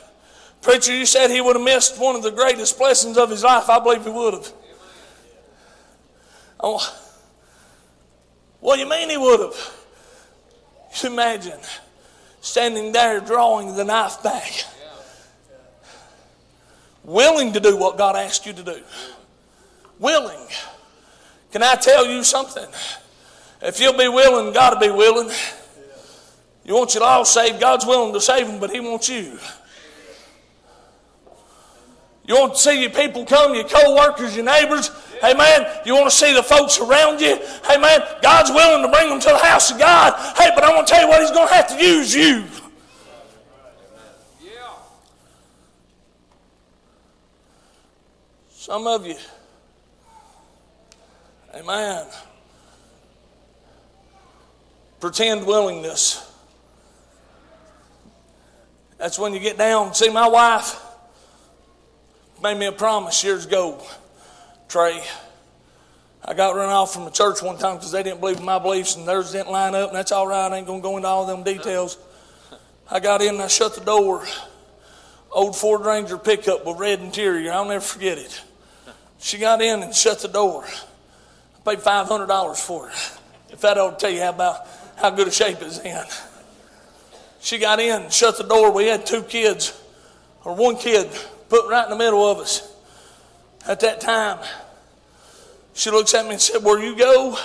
S9: preacher, you said he would have missed one of the greatest blessings of his life. I believe he would have. Oh, what do you mean he would have? Imagine standing there drawing the knife back. Willing to do what God asked you to do. Willing. Can I tell you something? If you'll be willing, God will be willing. You want your all saved, God's willing to save them, but He wants you. You want to see your people come, your co-workers, your neighbors. Amen. You want to see the folks around you. Amen. God's willing to bring them to the house of God. Hey, but I want to tell you what, He's going to have to use you. Some of you, amen, pretend willingness. That's when you get down. See, my wife, made me a promise years ago, Trey. I got run off from the church one time because they didn't believe in my beliefs and theirs didn't line up, and that's all right. I ain't going to go into all them details. I got in and I shut the door. Old Ford Ranger pickup with red interior. I'll never forget it. She got in and shut the door. I paid $500 for it. If that ought to tell you how about how good a shape it's in. She got in and shut the door. We had two kids, or one kid put right in the middle of us. At that time, she looks at me and said, Where you go,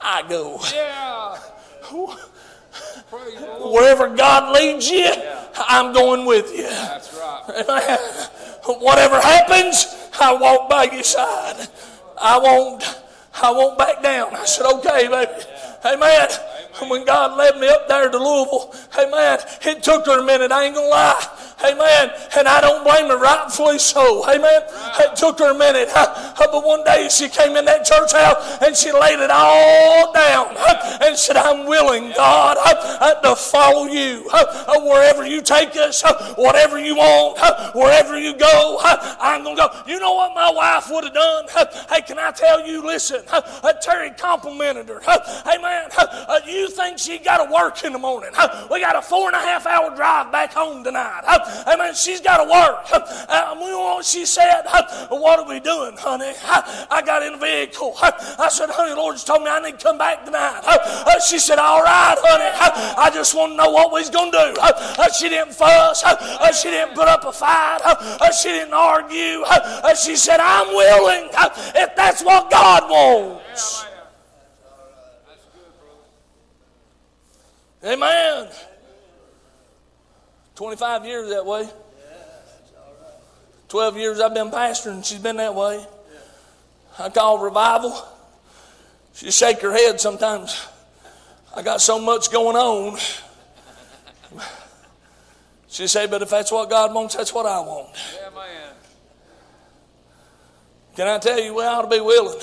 S9: I go.
S4: Yeah. [laughs]
S9: Wherever God leads you, I'm going with you.
S4: That's right. [laughs]
S9: Whatever happens, I walk by your side. I won't, I won't back down. I said, okay, baby. Amen. When God led me up there to Louisville, amen, it took her a minute, I ain't gonna lie. Amen. And I don't blame her, rightfully so. Amen. It took her a minute. But one day she came in that church house and she laid it all down and said, I'm willing, God, uh, to follow you uh, wherever you take us, whatever you want, wherever you go. I'm going to go. You know what my wife would have done? Hey, can I tell you, listen, uh, Terry complimented her. Amen. You think she got to work in the morning? We got a four and a half hour drive back home tonight. Amen. She's got to work. Uh, you know she said? What are we doing, honey? I got in the vehicle. I said, honey, the Lord's told me I need to come back tonight. She said, all right, honey. I just want to know what we's going to do. She didn't fuss. She didn't put up a fight. She didn't argue. She said, I'm willing if that's what God wants. Amen. 25 years that way. 12 years I've been pastoring, she's been that way. I call revival. She shake her head sometimes. I got so much going on. She say, but if that's what God wants, that's what I want.
S4: Yeah, man.
S9: Can I tell you, we ought to be willing.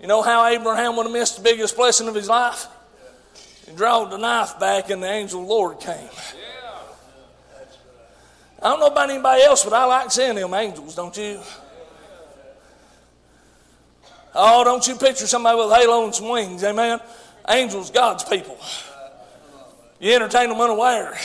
S9: You know how Abraham would have missed the biggest blessing of his life? He drawed the knife back and the angel of the Lord came. I don't know about anybody else, but I like seeing them angels, don't you? Oh, don't you picture somebody with a halo and some wings, amen? Angels, God's people. You entertain them unaware.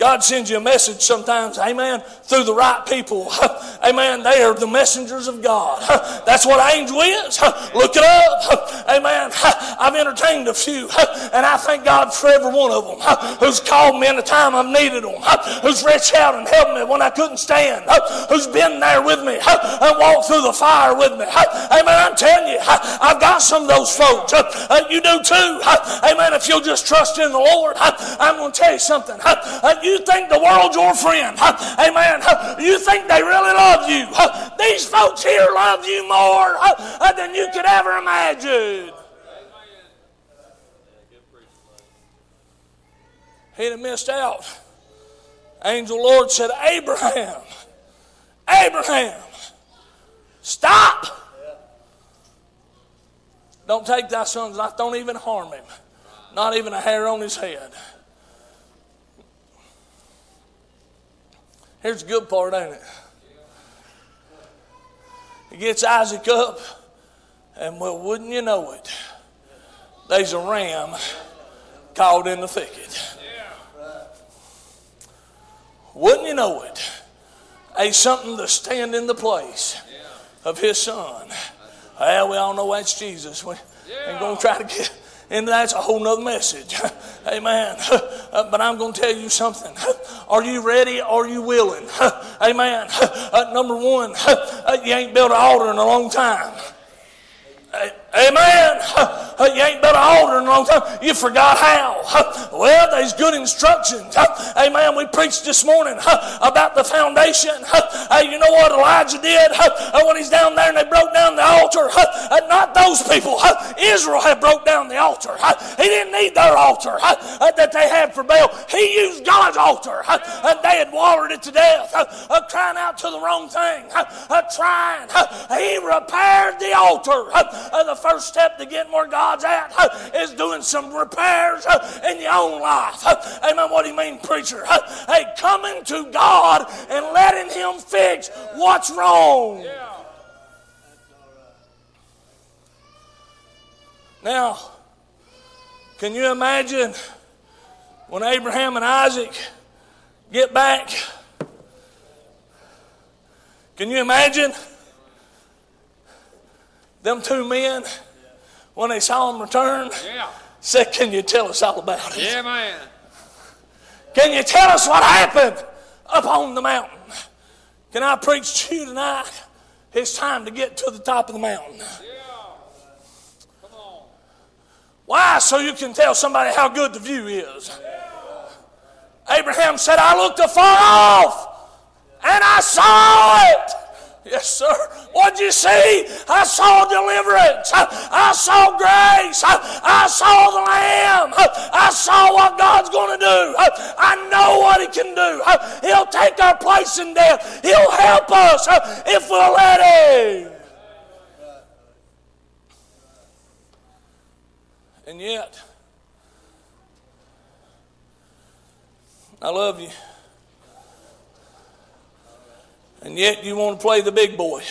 S9: God sends you a message sometimes, amen, through the right people. [laughs] Amen. They are the messengers of God. [laughs] That's what an angel is. [laughs] Look it up. Amen. I've entertained a few, and I thank God for every one of them who's called me in the time I've needed them, who's reached out and helped me when I couldn't stand, who's been there with me and walked through the fire with me. Amen. I'm telling you, I've got some of those folks. Uh, you do too. Amen. If you'll just trust in the Lord, I'm going to tell you something. Uh, you think the world's your friend. Amen. You think they really love you. These folks here love you more uh, than you could ever imagine. He'd have missed out. Angel Lord said, Abraham, Abraham, stop. Don't take thy son's life. Don't even harm him. Not even a hair on his head. Here's the good part, ain't it? He gets Isaac up, and well, wouldn't you know it? There's a ram caught in the thicket. Wouldn't you know it? Ain't something to stand in the place of his son. Well, we all know that's Jesus. We ain't going to try to get into that's a whole nother message. [laughs] Amen. [laughs] but I'm going to tell you something. [laughs] Are you ready? Are you willing? Amen. Uh, number one, uh, you ain't built an altar in a long time. Uh, Amen. [laughs] You ain't built an altar in a long time. You forgot how. [laughs] Well, there's good instructions. [laughs] Amen. We preached this morning about the foundation. You know what Elijah did oh, when he's down there and they broke down the altar? Uh, not those people. Israel had broke down the altar. He didn't need their altar uh, that they had for Baal. He used God's altar. Uh, and they had watered it to death, crying out to the wrong thing, trying. He repaired the altar. The first step to getting where God's at is doing some repairs in your own life. Amen. What do you mean, preacher? Hey, coming to God and letting Him fix what's wrong. Now, can you imagine when Abraham and Isaac get back? Can you imagine them two men when they saw him return?
S4: Yeah.
S9: Said, Can you tell us all about it?
S4: Yeah, man.
S9: Can you tell us what happened up on the mountain? Can I preach to you tonight? It's time to get to the top of the mountain. Why? So you can tell somebody how good the view is. Abraham said, I looked afar off and I saw it. Yes, sir. What'd you see? I saw deliverance. I, saw grace. I, saw the Lamb. I, saw what God's going to do. I, I know what He can do. He'll take our place in death. He'll help us if we'll let Him. And yet, I love you. And yet you want to play the big boy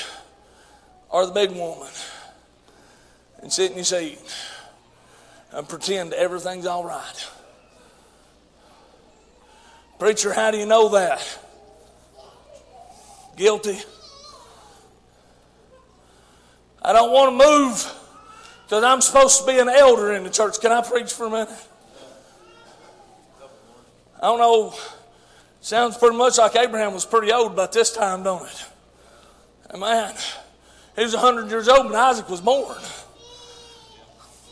S9: or the big woman and sit in your seat and pretend everything's all right. Preacher, how do you know that? Guilty. I don't want to move because I'm supposed to be an elder in the church. Can I preach for a minute? I don't know. Sounds pretty much like Abraham was pretty old about this time, don't it? Man, he was 100 years old when Isaac was born.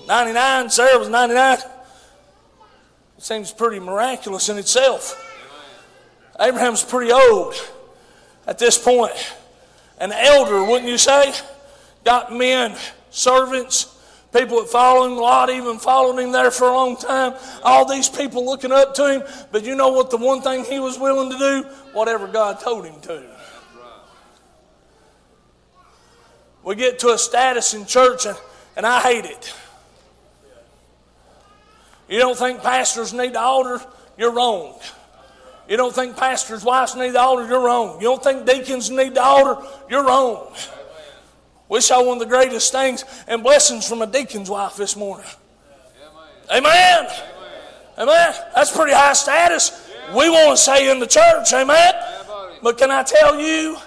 S9: 99, Sarah was 99. It seems pretty miraculous in itself. Abraham's pretty old at this point. An elder, wouldn't you say? Got men, servants, people that followed him, Lot even followed him there for a long time. All these people looking up to him. But you know what the one thing he was willing to do? Whatever God told him to. We get to a status in church, and, and I hate it. You don't think pastors need the altar? You're wrong. You don't think pastors' wives need the altar? You're wrong. You don't think deacons need the altar? You're wrong. We saw one of the greatest things and blessings from a deacon's wife this morning. Amen. Amen. That's pretty high status. We want to say in the church, amen. But can I tell you,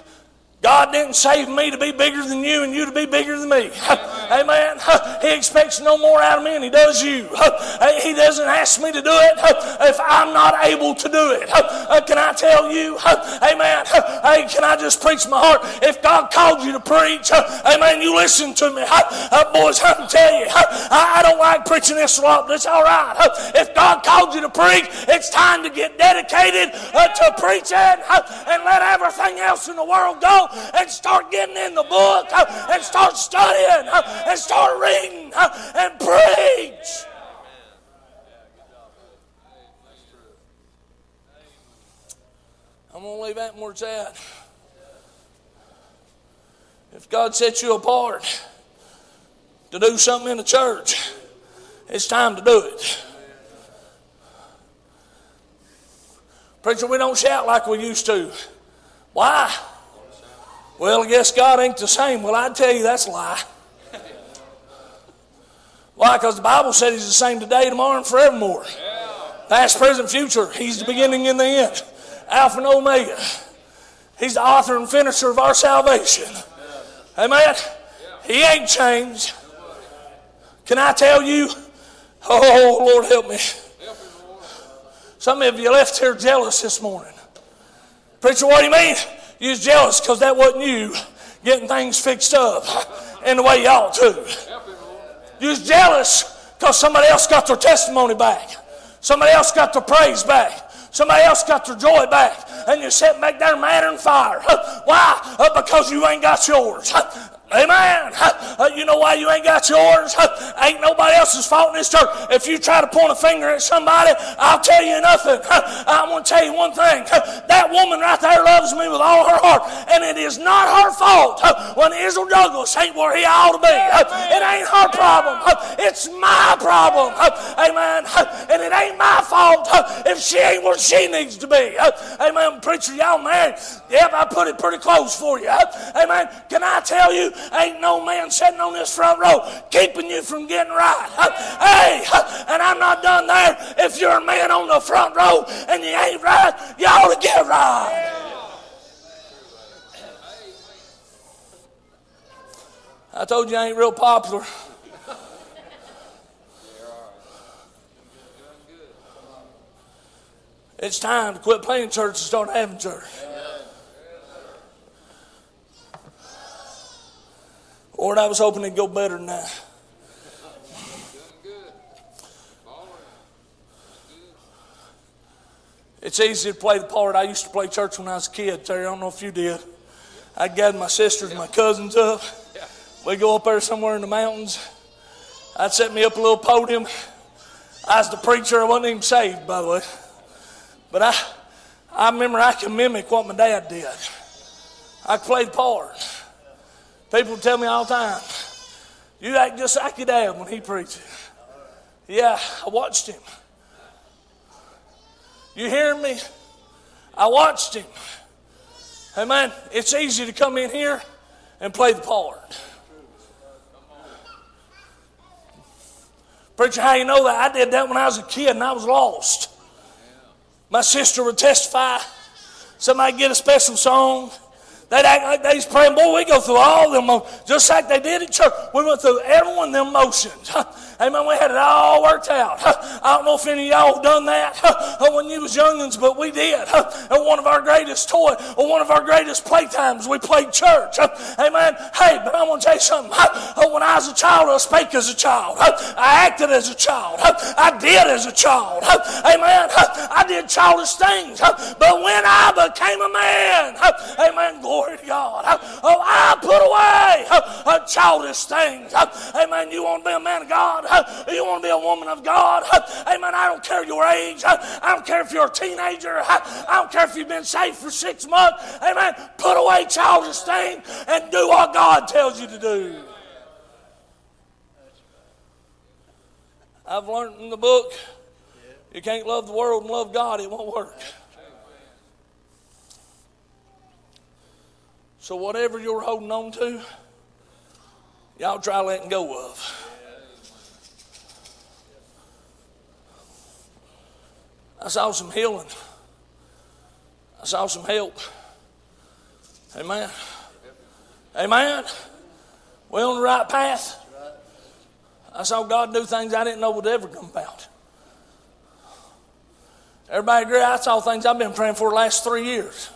S9: God didn't save me to be bigger than you and you to be bigger than me. [laughs] Amen. [laughs] He expects no more out of me than He does you. [laughs] He doesn't ask me to do it if I'm not able to do it. Uh, can I tell you? Amen. Hey, can I just preach my heart? If God called you to preach, amen, you listen to me. Uh, boys, I can tell you, I don't like preaching this a lot, but it's all right. If God called you to preach, it's time to get dedicated uh, to preaching and let everything else in the world go and start getting in the book uh, and start studying uh, and start reading uh, and preach. I'm going to leave that where it's at. If God sets you apart to do something in the church, it's time to do it. Preacher, we don't shout like we used to. Why? Well, I guess God ain't the same. Well, I tell you, that's a lie. Why? Because the Bible said He's the same today, tomorrow, and forevermore. Past, present, future. He's the beginning and the end. Alpha and Omega. He's the author and finisher of our salvation. Amen? He ain't changed. Can I tell you? Oh, Lord, help me. Some of you left here jealous this morning. Preacher, what do you mean? You was jealous because that wasn't you getting things fixed up in the way you ought to. You was jealous because somebody else got their testimony back. Somebody else got their praise back. Somebody else got their joy back. And you're sitting back there mad and fire. [laughs] Why? Uh, because you ain't got yours. Amen. [laughs] Uh, you know why you ain't got yours? [laughs] Ain't nobody else's fault in this church. If you try to point a finger at somebody, I'll tell you nothing. [laughs] I'm going to tell you one thing. That woman right there loves me with all her heart, and it is not her fault when Israel Douglas ain't where he ought to be. It ain't her problem. It's my problem. Amen. And it ain't my fault if she ain't where she needs to be. Amen. Preacher, y'all married? Yep, I put it pretty close for you. Amen. Can I tell you? Ain't no man sitting on this front row keeping you from getting right. Hey, and I'm not done there. If you're a man on the front row and you ain't right, you ought to get right. I told you I ain't real popular. It's time to quit playing church and start having church. Lord, I was hoping it'd go better than that. It's easy to play the part. I used to play church when I was a kid, Terry. I don't know if you did. I'd gather my sisters and my cousins up. We'd go up there somewhere in the mountains. I'd set me up a little podium. I was the preacher. I wasn't even saved, by the way. But I, I remember I could mimic what my dad did. I could play the part. People tell me all the time, you act just like your dad when he preaches. Yeah, I watched him. You hear me? I watched him. Hey man, it's easy to come in here and play the part. Preacher, how you know that? I did that when I was a kid and I was lost. My sister would testify. Somebody get a special song. They'd act like they's praying. Boy, we go through all them, just like they did at church. We went through every one of them motions. [laughs] Amen. We had it all worked out. [laughs] I don't know if any of y'all done that [laughs] oh, when you was youngins, but we did. [laughs] And one of our greatest toy, or one of our greatest playtimes, we played church. Amen. Hey, but I'm to tell you something. Oh, when I was a child, I spake as a child. I acted as a child. I did as a child. Amen. I did childish things. But when I became a man, amen, glory to God. Oh, I put away childish things. Amen. You want to be a man of God? You want to be a woman of God? Amen. I don't care your age. I don't care if you're a teenager. I don't care if you've been saved for six months. Amen. Put away childish things and do what God tells you to do. I've learned in the book you can't love the world and love God, it won't work. So, whatever you're holding on to, y'all try letting go of. I saw some healing. I saw some help. Amen. Amen. We're on the right path. I saw God do things I didn't know would ever come about. Everybody agree? I saw things I've been praying for the last three years.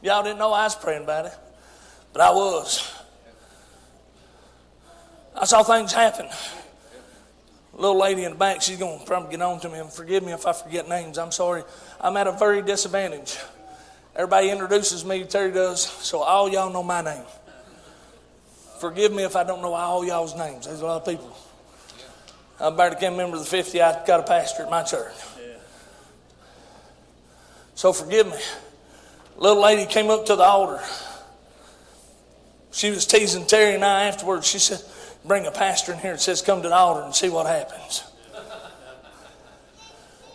S9: Y'all didn't know I was praying about it, but I was. I saw things happen. Little lady in the back, she's going to probably get on to me and forgive me if I forget names. I'm sorry. I'm at a very disadvantage. Everybody introduces me, Terry does, so all y'all know my name. Forgive me if I don't know all y'all's names. There's a lot of people. I barely can remember the 50 I got a pastor at my church. So forgive me. Little lady came up to the altar. She was teasing Terry and I afterwards. She said, Bring a pastor in here and says, Come to the altar and see what happens.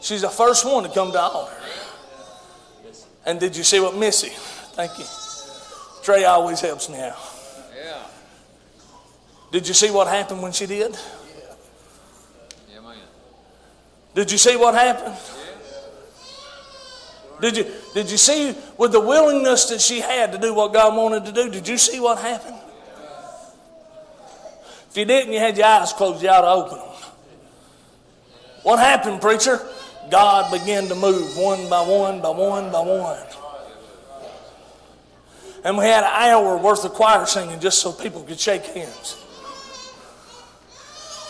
S9: She's the first one to come to the altar. And did you see what Missy? Thank you. Trey always helps me out.
S4: Yeah.
S9: Did you see what happened when she did?
S4: Yeah, man.
S9: Did you see what happened? Did you, did you see with the willingness that she had to do what God wanted to do? Did you see what happened? If you didn't, you had your eyes closed, you ought to open them. What happened, preacher? God began to move one by one by one by one. And we had an hour worth of choir singing just so people could shake hands.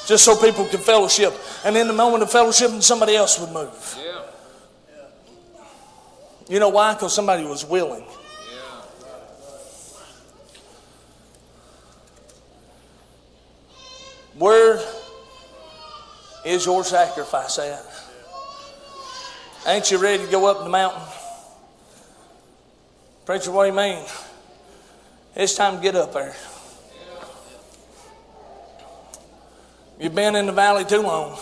S9: Just so people could fellowship. And in the moment of fellowship, somebody else would move.
S4: Yeah.
S9: You know why? Because somebody was willing. Where is your sacrifice at? Ain't you ready to go up the mountain? Preacher, what do you mean? It's time to get up there. You've been in the valley too long.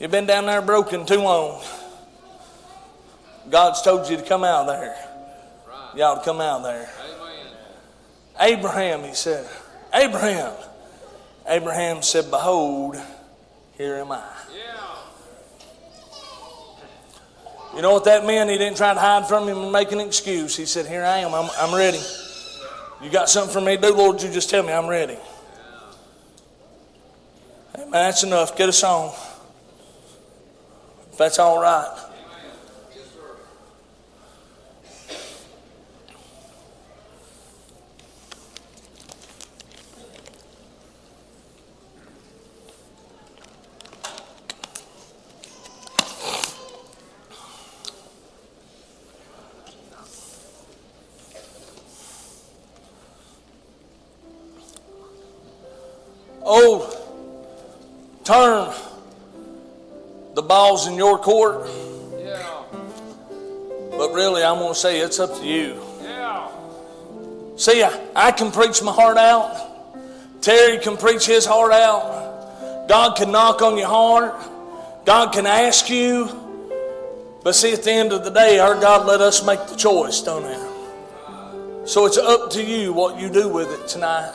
S9: You've been down there broken too long. God's told you to come out there. Ought to come out there. Abraham, he said, Abraham. Abraham said, Behold, here am I. You know what that meant? He didn't try to hide from him and make an excuse. He said, Here I am. I'm, I'm ready. You got something for me to do, Lord? You just tell me I'm ready. Amen. That's enough. Get a song. If that's all right. Oh, turn the ball's in your court,
S4: Yeah.
S9: but really, I'm going to say it's up to you.
S4: Yeah.
S9: See, I, I can preach my heart out. Terry can preach his heart out. God can knock on your heart. God can ask you. But see, at the end of the day, our God let us make the choice, don't it? So it's up to you what you do with it tonight.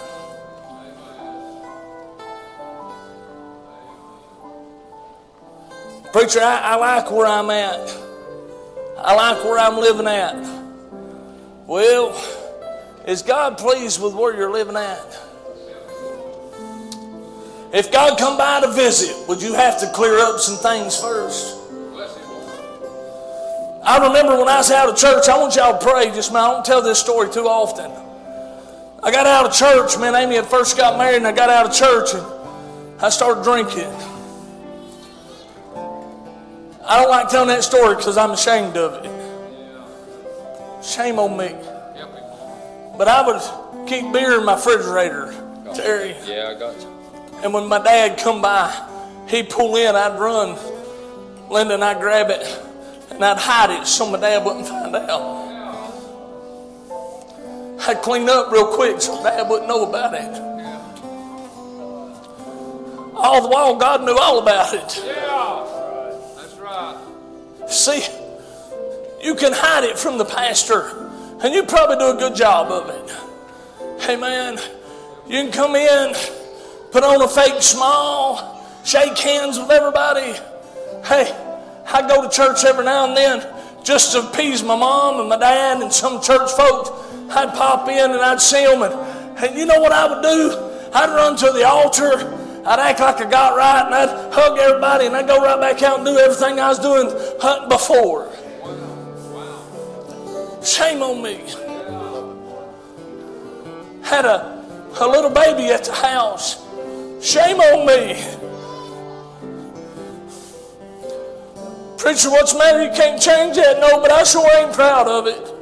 S9: Preacher, I, I like where I'm at. I like where I'm living at. Well, is God pleased with where you're living at? If God come by to visit, would you have to clear up some things first? I remember when I was out of church, I want y'all to pray. Just man, I don't tell this story too often. I got out of church, man. Amy had first got married, and I got out of church and I started drinking. I don't like telling that story because I'm ashamed of it. Shame on me. But I would keep beer in my refrigerator, Terry.
S4: Yeah, I got you.
S9: And when my dad come by, he'd pull in, I'd run. Linda and I'd grab it, and I'd hide it so my dad wouldn't find out. I'd clean up real quick so dad wouldn't know about it. All the while, God knew all about it.
S4: Yeah.
S9: See, you can hide it from the pastor, and you probably do a good job of it. Hey, man, you can come in, put on a fake smile, shake hands with everybody. Hey, I go to church every now and then just to appease my mom and my dad and some church folks. I'd pop in and I'd see them, and, and you know what I would do? I'd run to the altar. I'd act like I got right, and I'd hug everybody, and I'd go right back out and do everything I was doing hunting before. Shame on me. Had a, a little baby at the house. Shame on me. Preacher, what's the matter? You can't change that. No, but I sure ain't proud of it.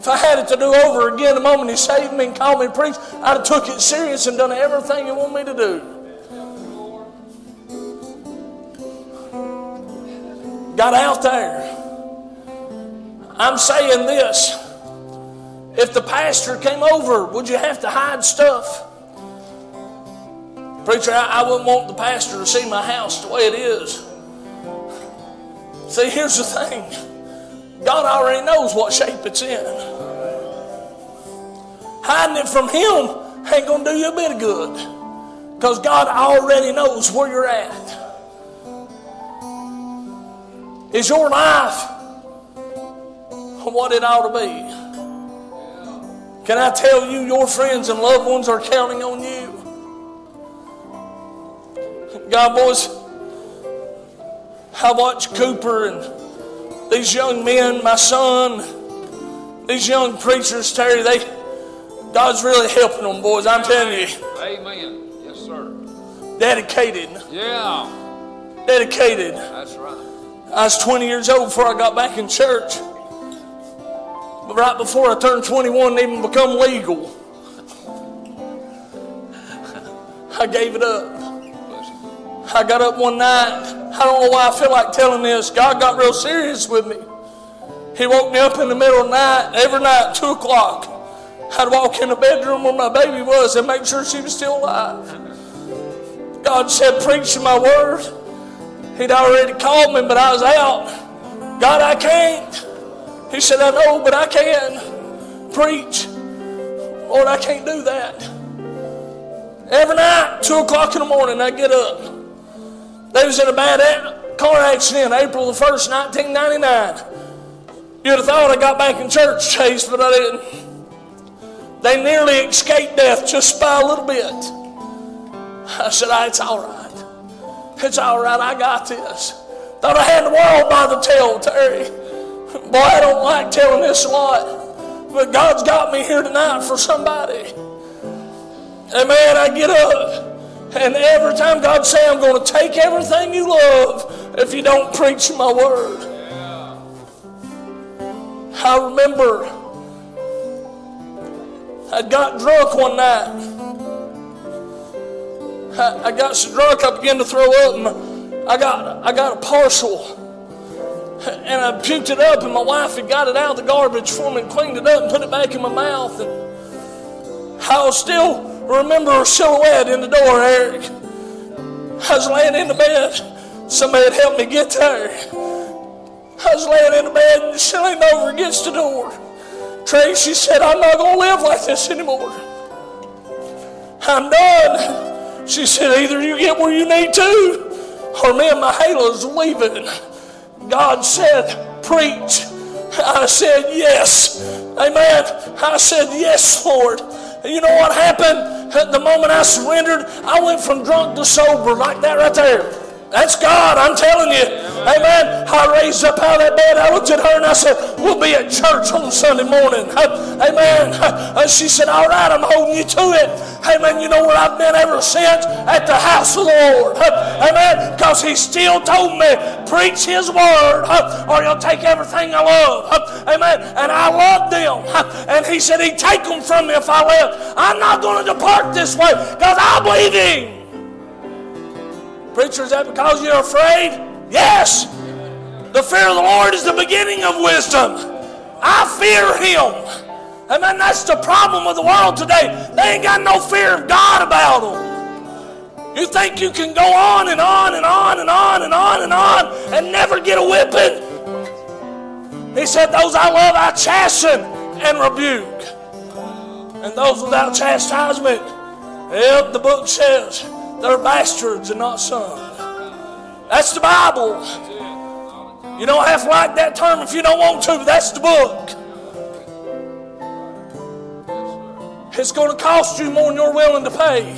S9: If I had it to do over again the moment he saved me and called me to preach, I'd have took it serious and done everything he wanted me to do. Got out there. I'm saying this. If the pastor came over, would you have to hide stuff? Preacher, I, I wouldn't want the pastor to see my house the way it is. See, here's the thing God already knows what shape it's in. Hiding it from Him ain't going to do you a bit of good because God already knows where you're at. Is your life what it ought to be? Can I tell you, your friends and loved ones are counting on you? God, boys, I watch Cooper and these young men, my son, these young preachers, Terry, they, God's really helping them, boys. I'm telling you.
S4: Amen. Yes, sir.
S9: Dedicated.
S4: Yeah,
S9: Dedicated.
S4: that's right.
S9: I was 20 years old before I got back in church. But right before I turned 21 and even become legal, [laughs] I gave it up. I got up one night. I don't know why I feel like telling this. God got real serious with me. He woke me up in the middle of the night, every night, 2 o'clock. I'd walk in the bedroom where my baby was and make sure she was still alive. God said, Preach my word. He'd already called me, but I was out. God, I can't. He said, I know, but I can. Preach. Lord, I can't do that. Every night, 2 o'clock in the morning, I get up. They was in a bad car accident April the 1st, 1999. You'd have thought I got back in church, Chase, but I didn't. They nearly escaped death just by a little bit. I said, ah, it's all right. It's all right. I got this. Thought I had the world by the tail, Terry. Boy, I don't like telling this a lot. But God's got me here tonight for somebody. And man, I get up. And every time God say I'm going to take everything you love if you don't preach my word. I remember I got drunk one night. I, I got so drunk I began to throw up and I got I got a parcel and I puked it up and my wife had got it out of the garbage for me and cleaned it up and put it back in my mouth and I'll still remember her silhouette in the door, Eric. I was laying in the bed. Somebody had helped me get there. I was laying in the bed and she leaned over against the door. Tracy said, I'm not going to live like this anymore. I'm done. She said, either you get where you need to, or me and my halo's leaving. God said, preach. I said, yes. Amen. I said, yes, Lord. And you know what happened? The moment I surrendered, I went from drunk to sober, like that right there. That's God, I'm telling you. Amen. I raised up out of that bed. I looked at her and I said, We'll be at church on Sunday morning. [laughs] Amen. [laughs] And she said, All right, I'm holding you to it. Amen. You know where I've been ever since? At the house of the Lord. [laughs] Amen. Because He still told me, Preach His word, or you'll take everything I love. Amen. And I loved them. And He said, He'd take them from me if I left. I'm not going to depart this way because I believe Him. Preacher, is that because you're afraid? Yes. The fear of the Lord is the beginning of wisdom. I fear Him. Amen. That's the problem with the world today. They ain't got no fear of God about them. You think you can go on and on and on and on and on and on and never get a whipping? He said, Those I love, I chasten and rebuke. And those without chastisement, yep, the book says, they're bastards and not sons. That's the Bible. You don't have to like that term if you don't want to, but that's the book. It's going to cost you more than you're willing to pay.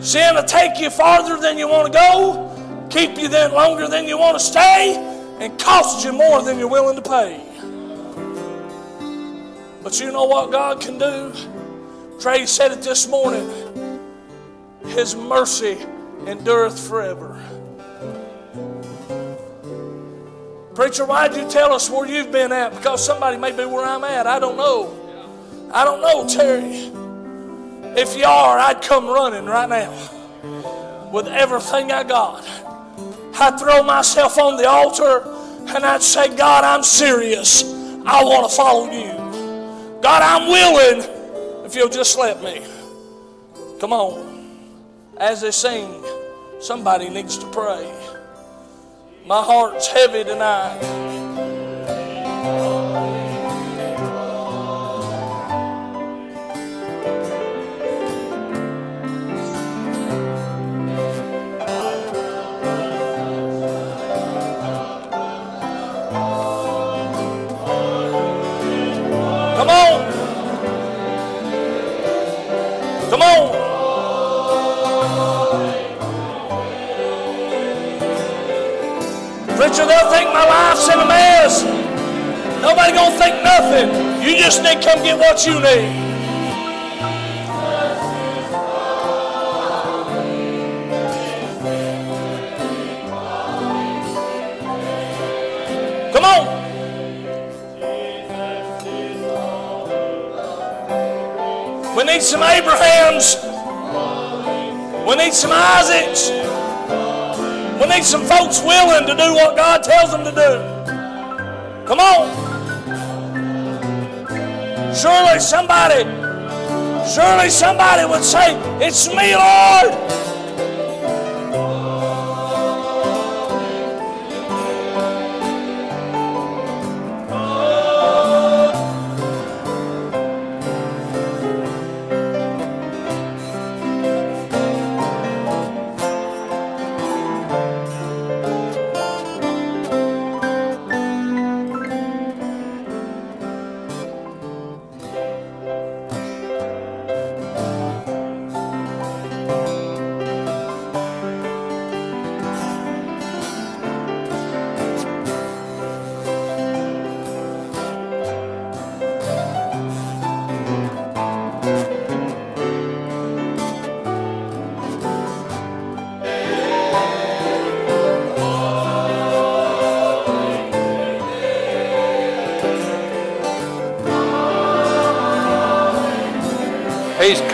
S9: Sin will take you farther than you want to go, keep you then longer than you want to stay, and cost you more than you're willing to pay. But you know what God can do? Trey said it this morning. His mercy endureth forever. Preacher, why'd you tell us where you've been at? Because somebody may be where I'm at. I don't know. I don't know, Terry. If you are, I'd come running right now with everything I got. I'd throw myself on the altar and I'd say, God, I'm serious. I want to follow you. God, I'm willing if you'll just let me. Come on. As they sing, somebody needs to pray. My heart's heavy tonight. My life's in a mess. Nobody gonna think nothing. You just need to come get what you need. Come on. We need some Abrahams. We need some Isaacs. We need some folks willing to do what God tells them to do. Come on. Surely somebody, surely somebody would say, It's me, Lord.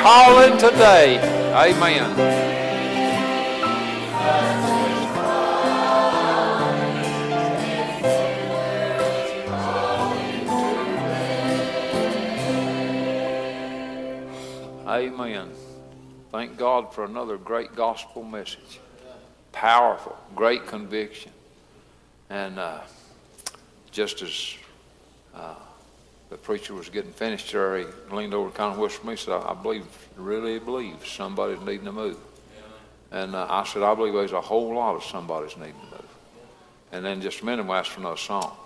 S4: Calling today. Amen. Amen. Thank God for another great gospel message. Powerful, great conviction. And uh, just as preacher was getting finished there, he leaned over and kind of whispered to me, said, I believe, really believe somebody's needing to move. And uh, I said, I believe there's a whole lot of somebody's needing to move. And then just a minute, we asked for another song.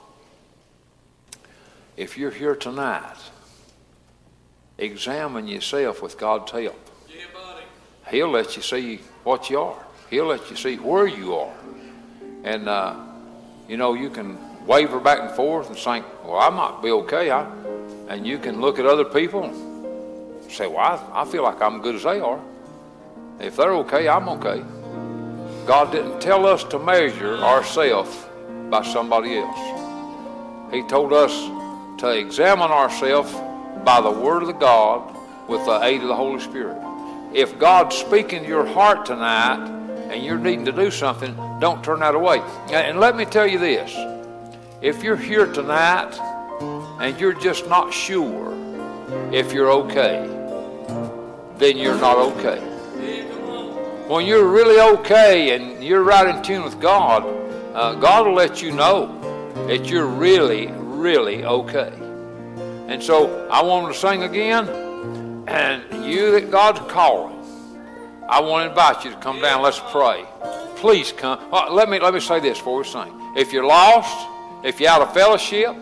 S4: If you're here tonight, examine yourself with God's help. He'll let you see what you are. He'll let you see where you are. And, uh, you know, you can waver back and forth and think, well, I might be okay. I, and you can look at other people and say, well, I, I feel like I'm good as they are. If they're okay, I'm okay. God didn't tell us to measure ourselves by somebody else. He told us to examine ourselves by the Word of God with the aid of the Holy Spirit. If God's speaking to your heart tonight and you're needing to do something, don't turn that away. And let me tell you this if you're here tonight and you're just not sure if you're okay, then you're not okay. When you're really okay and you're right in tune with God, uh, God will let you know that you're really, really okay. And so I want to sing again, and you that God's calling, I want to invite you to come down. Let's pray. Please come. Well, let me let me say this before we sing. If you're lost, if you're out of fellowship,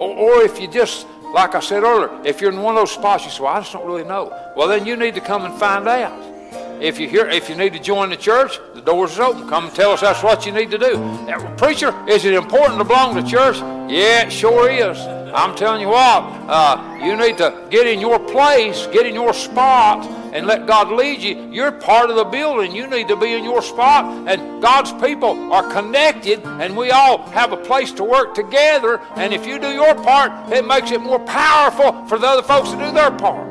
S4: or, or if you just like I said earlier, if you're in one of those spots, you say, "Well, I just don't really know." Well, then you need to come and find out. If you hear, if you need to join the church, the doors is open. Come and tell us that's what you need to do. Now, preacher, is it important to belong to church? Yeah, it sure is. I'm telling you what, uh, you need to get in your place, get in your spot, and let God lead you. You're part of the building. You need to be in your spot, and God's people are connected, and we all have a place to work together. And if you do your part, it makes it more powerful for the other folks to do their part.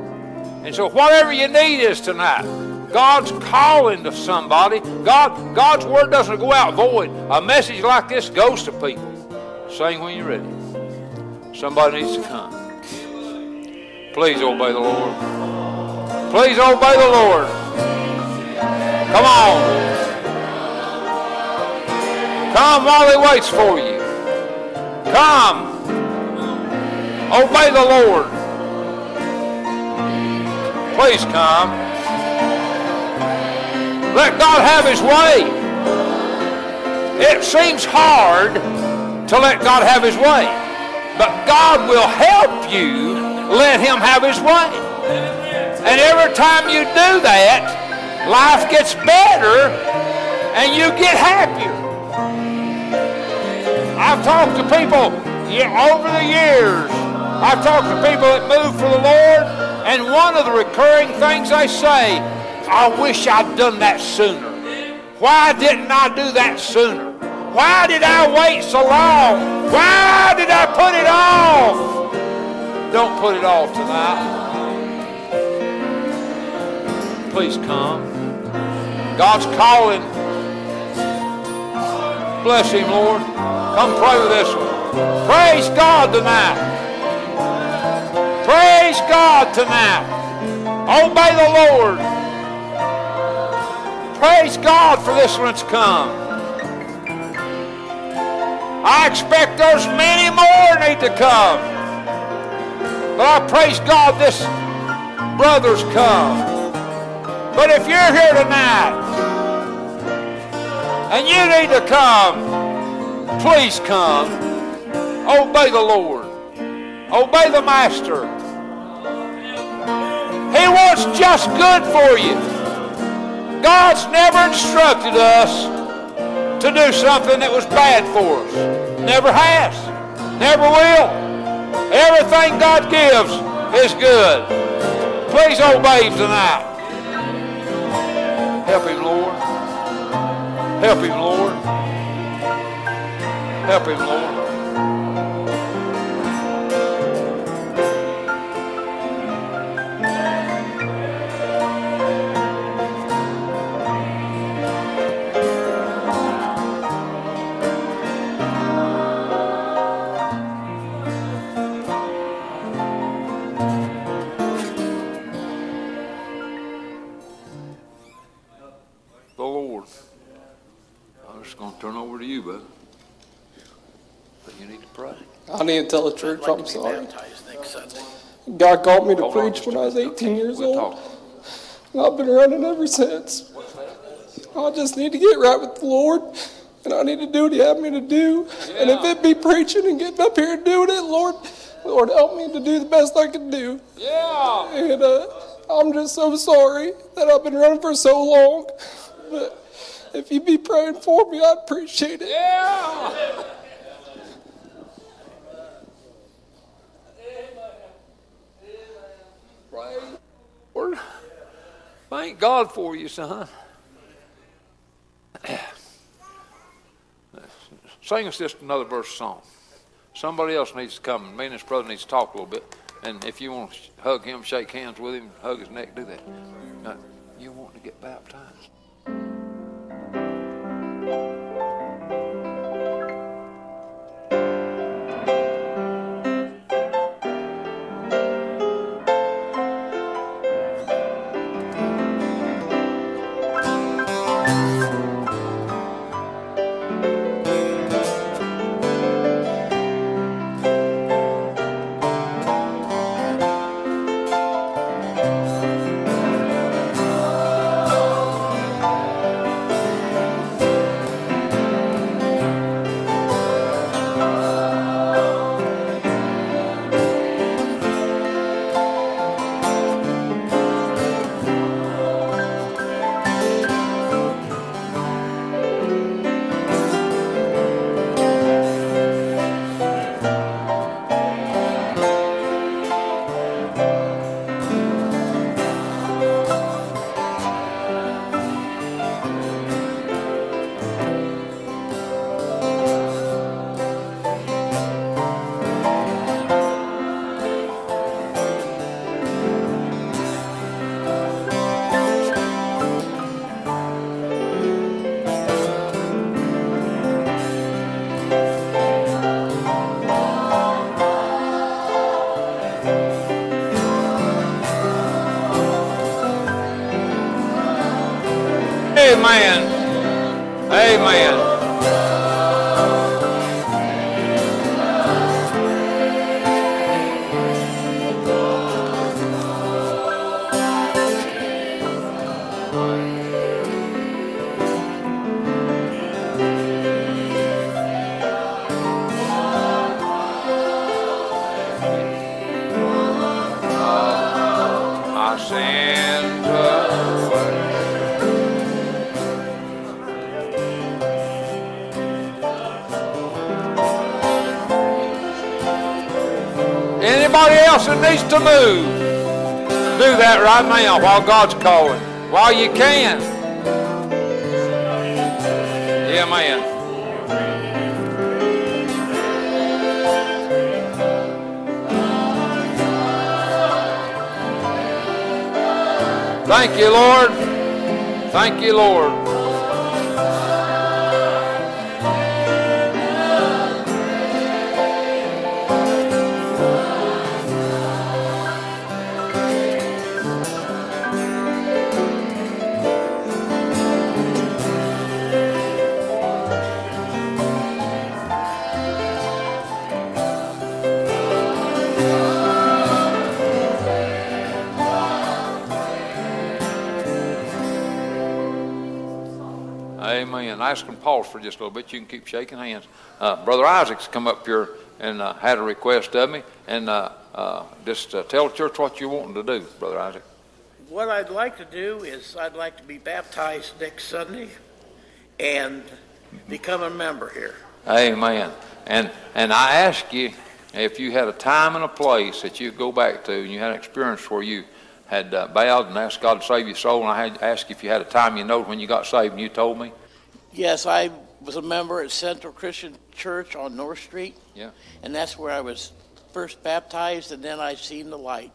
S4: And so, whatever you need is tonight. God's calling to somebody. God, God's word doesn't go out void. A message like this goes to people. Sing when you're ready. Somebody needs to come. Please obey the Lord. Please oh, obey the Lord. Come on. Come while He waits for you. Come. Oh, obey the Lord. Please come. Let God have His way. It seems hard to let God have His way, but God will help you let Him have His way. And every time you do that, life gets better and you get happier. I've talked to people over the years. I've talked to people that move for the Lord, and one of the recurring things they say, I wish I'd done that sooner. Why didn't I do that sooner? Why did I wait so long? Why did I put it off? Don't put it off tonight. Please come. God's calling. Bless him, Lord. Come pray with this one. Praise God tonight. Praise God tonight. Obey the Lord. Praise God for this one that's come. I expect there's many more need to come. But I praise God this brother's come. But if you're here tonight and you need to come, please come. Obey the Lord. Obey the Master. He wants just good for you. God's never instructed us to do something that was bad for us. Never has. Never will. Everything God gives is good. Please obey tonight. Help Him, Lord. Help Him, Lord. Help Him, Lord.
S2: I need to tell the church I'm sorry. God called me to
S4: Hold on
S2: preach
S4: just
S2: when I was
S4: minute.
S2: 18 years
S4: We'll
S2: old.
S4: talk.
S2: And I've been running ever since. I just need to get right with the Lord, and I need to do what He had me to do. And if it be preaching and getting up here and doing it, Lord, Lord, help me to do the best I can do.
S4: Yeah.
S2: And uh,
S10: I'm just so sorry that I've been running for so long. But if you'd be praying for me, I'd appreciate it.
S4: Yeah. Praise Lord. Thank God for you, son. Sing us just another verse song. Somebody else needs to come. Me and his brother needs to talk a little bit. And if you want to hug him, shake hands with him, hug his neck, do that. Uh, you want to get baptized? To move, do that right now while God's calling. While you can. Yeah, man. Thank you, Lord. Thank you, Lord. Pause for just a little bit. You can keep shaking hands. Uh, Brother Isaac's come up here and uh, had a request of me, and uh, uh, just uh, tell the church what you're wanting to do, Brother Isaac.
S11: What I'd like to do is I'd like to be baptized next Sunday and become a member here.
S4: Amen. And and I ask you if you had a time and a place that you go back to, and you had an experience where you had uh, bowed and asked God to save your soul, and I had asked if you had a time you know when you got saved, and you told me.
S11: Yes, I was a member at Central Christian Church on North Street,
S4: Yeah.
S11: and that's where I was first baptized, and then I seen the light.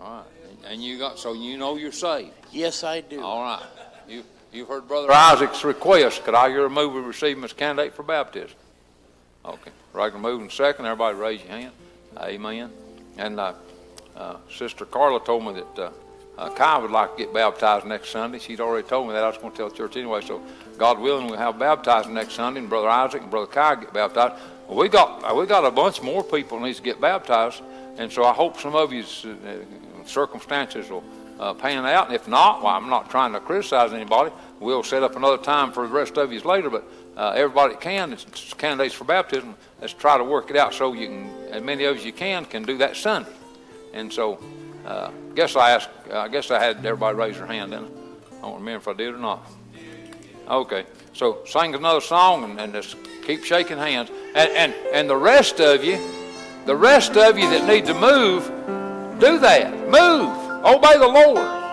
S4: All right. And you got so you know you're saved.
S11: Yes, I do.
S4: All right. You you've heard Brother Isaac's request. Could I hear a move we receive him as candidate for baptism? Okay. Regular move and second. Everybody raise your hand. Amen. And uh, uh, Sister Carla told me that uh, uh, Kai would like to get baptized next Sunday. She'd already told me that. I was going to tell the church anyway. So God willing, we'll have baptized next Sunday, and Brother Isaac and Brother Kai get baptized. We got we got a bunch more people needs to get baptized, and so I hope some of you's uh, circumstances will uh, pan out. And if not, well, I'm not trying to criticize anybody. We'll set up another time for the rest of you later. But uh, everybody that can, it's candidates for baptism. Let's try to work it out so you can, as many of you you can, can do that Sunday. And so Uh, guess I uh, I guess I had everybody raise their hand. Then I don't remember if I did or not. Okay, so sing another song and, and just keep shaking hands. And, and and the rest of you, the rest of you that need to move, do that. Move. Obey the Lord.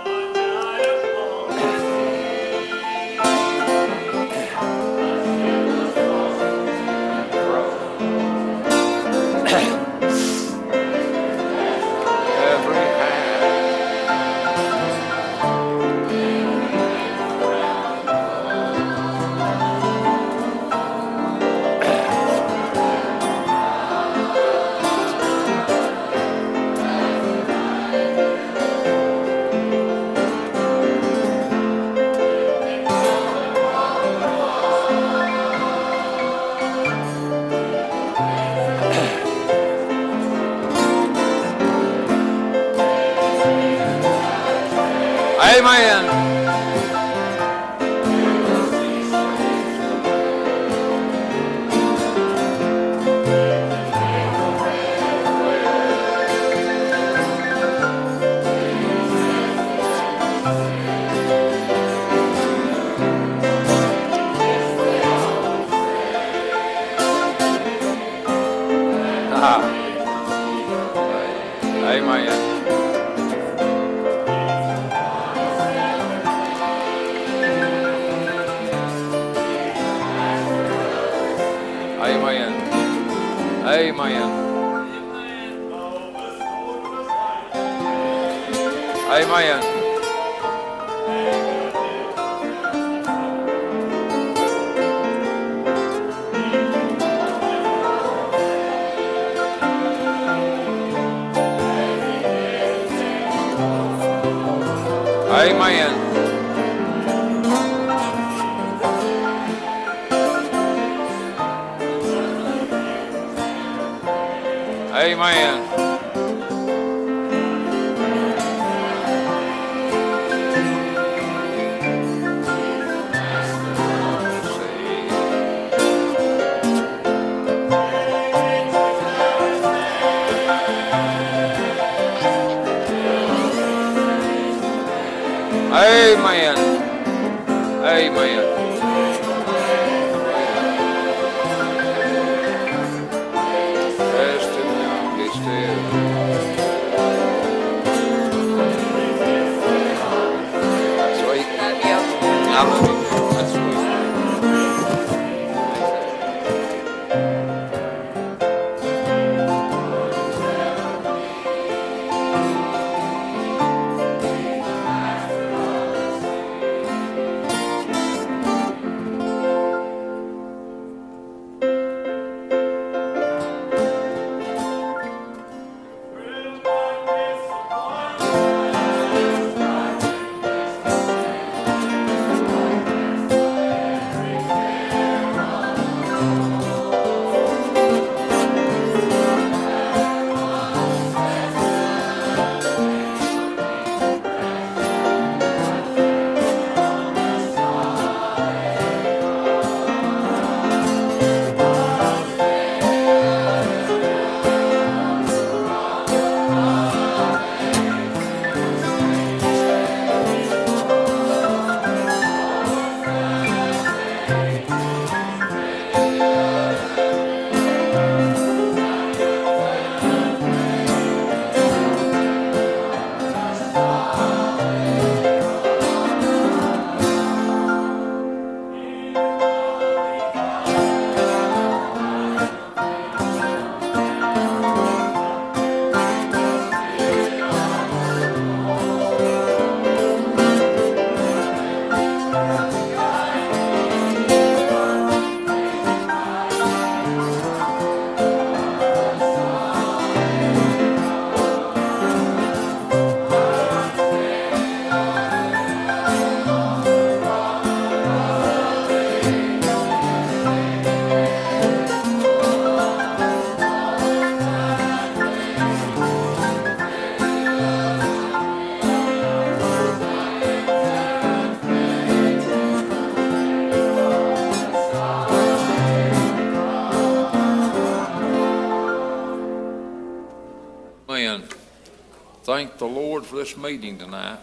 S4: For this meeting tonight.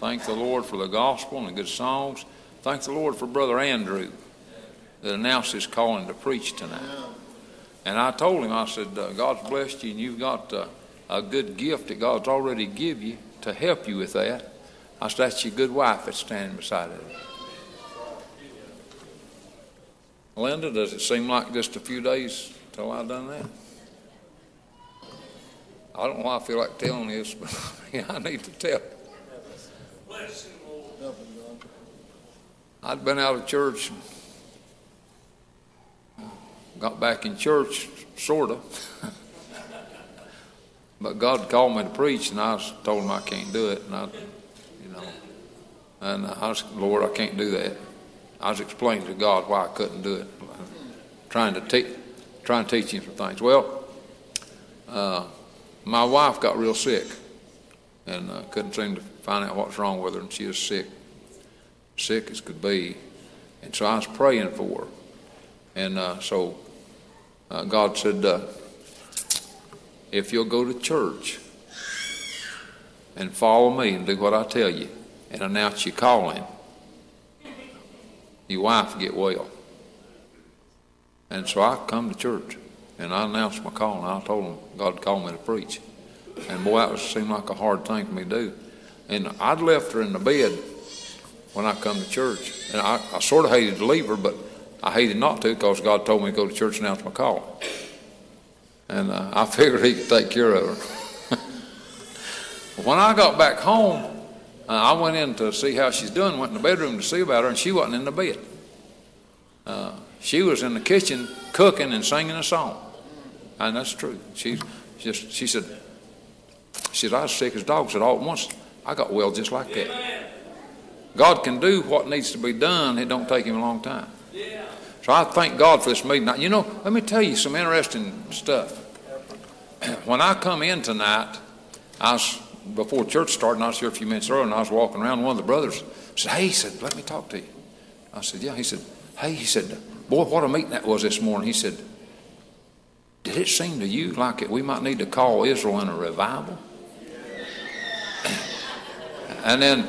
S4: Thank the Lord for the gospel and the good songs. Thank the Lord for Brother Andrew that announced his calling to preach tonight. And I told him, I said, uh, God's blessed you and you've got uh, a good gift that God's already give you to help you with that. I said, that's your good wife that's standing beside it. Linda, does it seem like just a few days till I've done that? I don't know why I feel like telling this, [laughs] but yeah, I need to tell. I'd been out of church, got back in church, sort of. [laughs] but God called me to preach, and I told him I can't do it, and I, you know, and I was, Lord, I can't do that. I was explaining to God why I couldn't do it, trying to teach, trying to teach him some things. Well, uh, my wife got real sick, and uh, couldn't seem to find out what's wrong with her, and she was sick, sick as could be, and so I was praying for her, and uh, so uh, God said, uh, if you'll go to church and follow me and do what I tell you, and announce your calling your wife will get well. And so I come to church and I announced my call and I told them God called me to preach. And boy, that was, seemed like a hard thing for me to do. And I'd left her in the bed when I come to church. And I, I sort of hated to leave her, but I hated not to because God told me to go to church and announce my call. And uh, I [laughs] figured He could take care of her. [laughs] when I got back home, uh, I went in to see how she's doing, went in the bedroom to see about her, and she wasn't in the bed. Uh, she was in the kitchen cooking and singing a song. And that's true. She just she said, she said, I was sick as a dog. Said all at once, I got well just like that. God can do what needs to be done. It don't take him a long time. So I thank God for this meeting. Now, you know, let me tell you some interesting stuff. [clears throat] When I come in tonight, I was before church started, I was here a few minutes earlier, and I was walking around. One of the brothers said, "Hey," he said, "Let me talk to you." I said, "Yeah." He said, "Hey," he said, "Boy, what a meeting that was this morning." He said, "Did it seem to you like it, we might need to call Israel in a revival?" and then,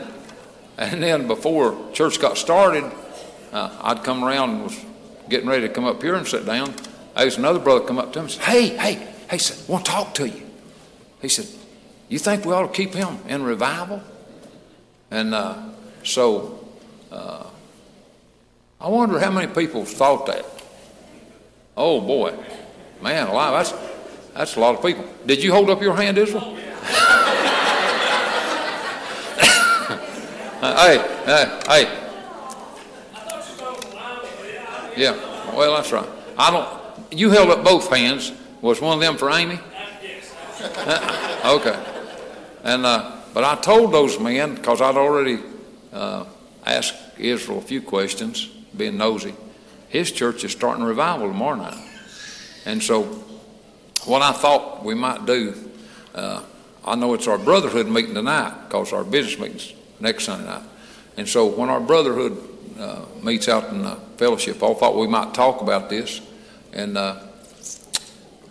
S4: and then before church got started, uh, I'd come around and was getting ready to come up here and sit down. There was another brother come up to him and said, "Hey, hey." He said, I want to talk to you. He said, You think we ought to keep him in revival? And uh, so uh, I wonder how many people thought that. Oh boy, man alive, that's, that's a lot of people. Did you hold up your hand, Israel? [laughs] hey, hey, hey. Yeah, well, that's right. I don't. You held up both hands. Was one of them for Amy? Uh, okay. And uh, but I told those men because I'd already uh, asked Israel a few questions, being nosy. His church is starting revival tomorrow night, and so what I thought we might do. Uh, I know it's our brotherhood meeting tonight because our business meeting's next Sunday night, and so when our brotherhood uh, meets out in the fellowship, I thought we might talk about this and uh,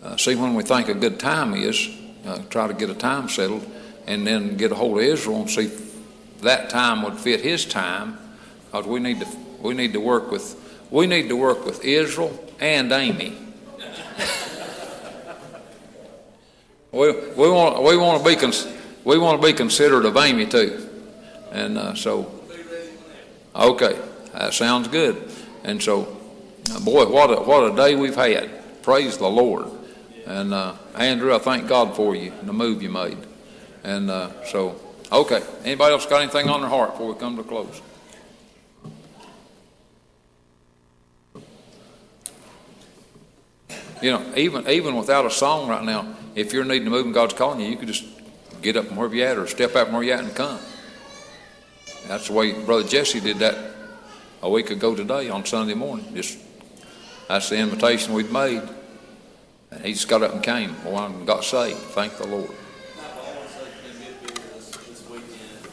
S4: uh, see when we think a good time is. Uh, try to get a time settled, and then get a hold of Israel and see if that time would fit his time, because we need to we need to work with we need to work with Israel and Amy. We, we want we want to be cons- we want to be considerate of Amy too, and uh, so okay, that sounds good. And so, uh, boy, what a what a day we've had! Praise the Lord. And uh, Andrew, I thank God for you and the move you made. And uh, so, okay. Anybody else got anything on their heart before we come to close? You know, even even without a song right now, if you're needing to move and God's calling you, you could just get up from wherever you're at or step out from where you're at and come. That's the way Brother Jesse did that a week ago today on Sunday morning. Just that's the invitation we'd made. And he just got up and came. And got saved. Thank the Lord.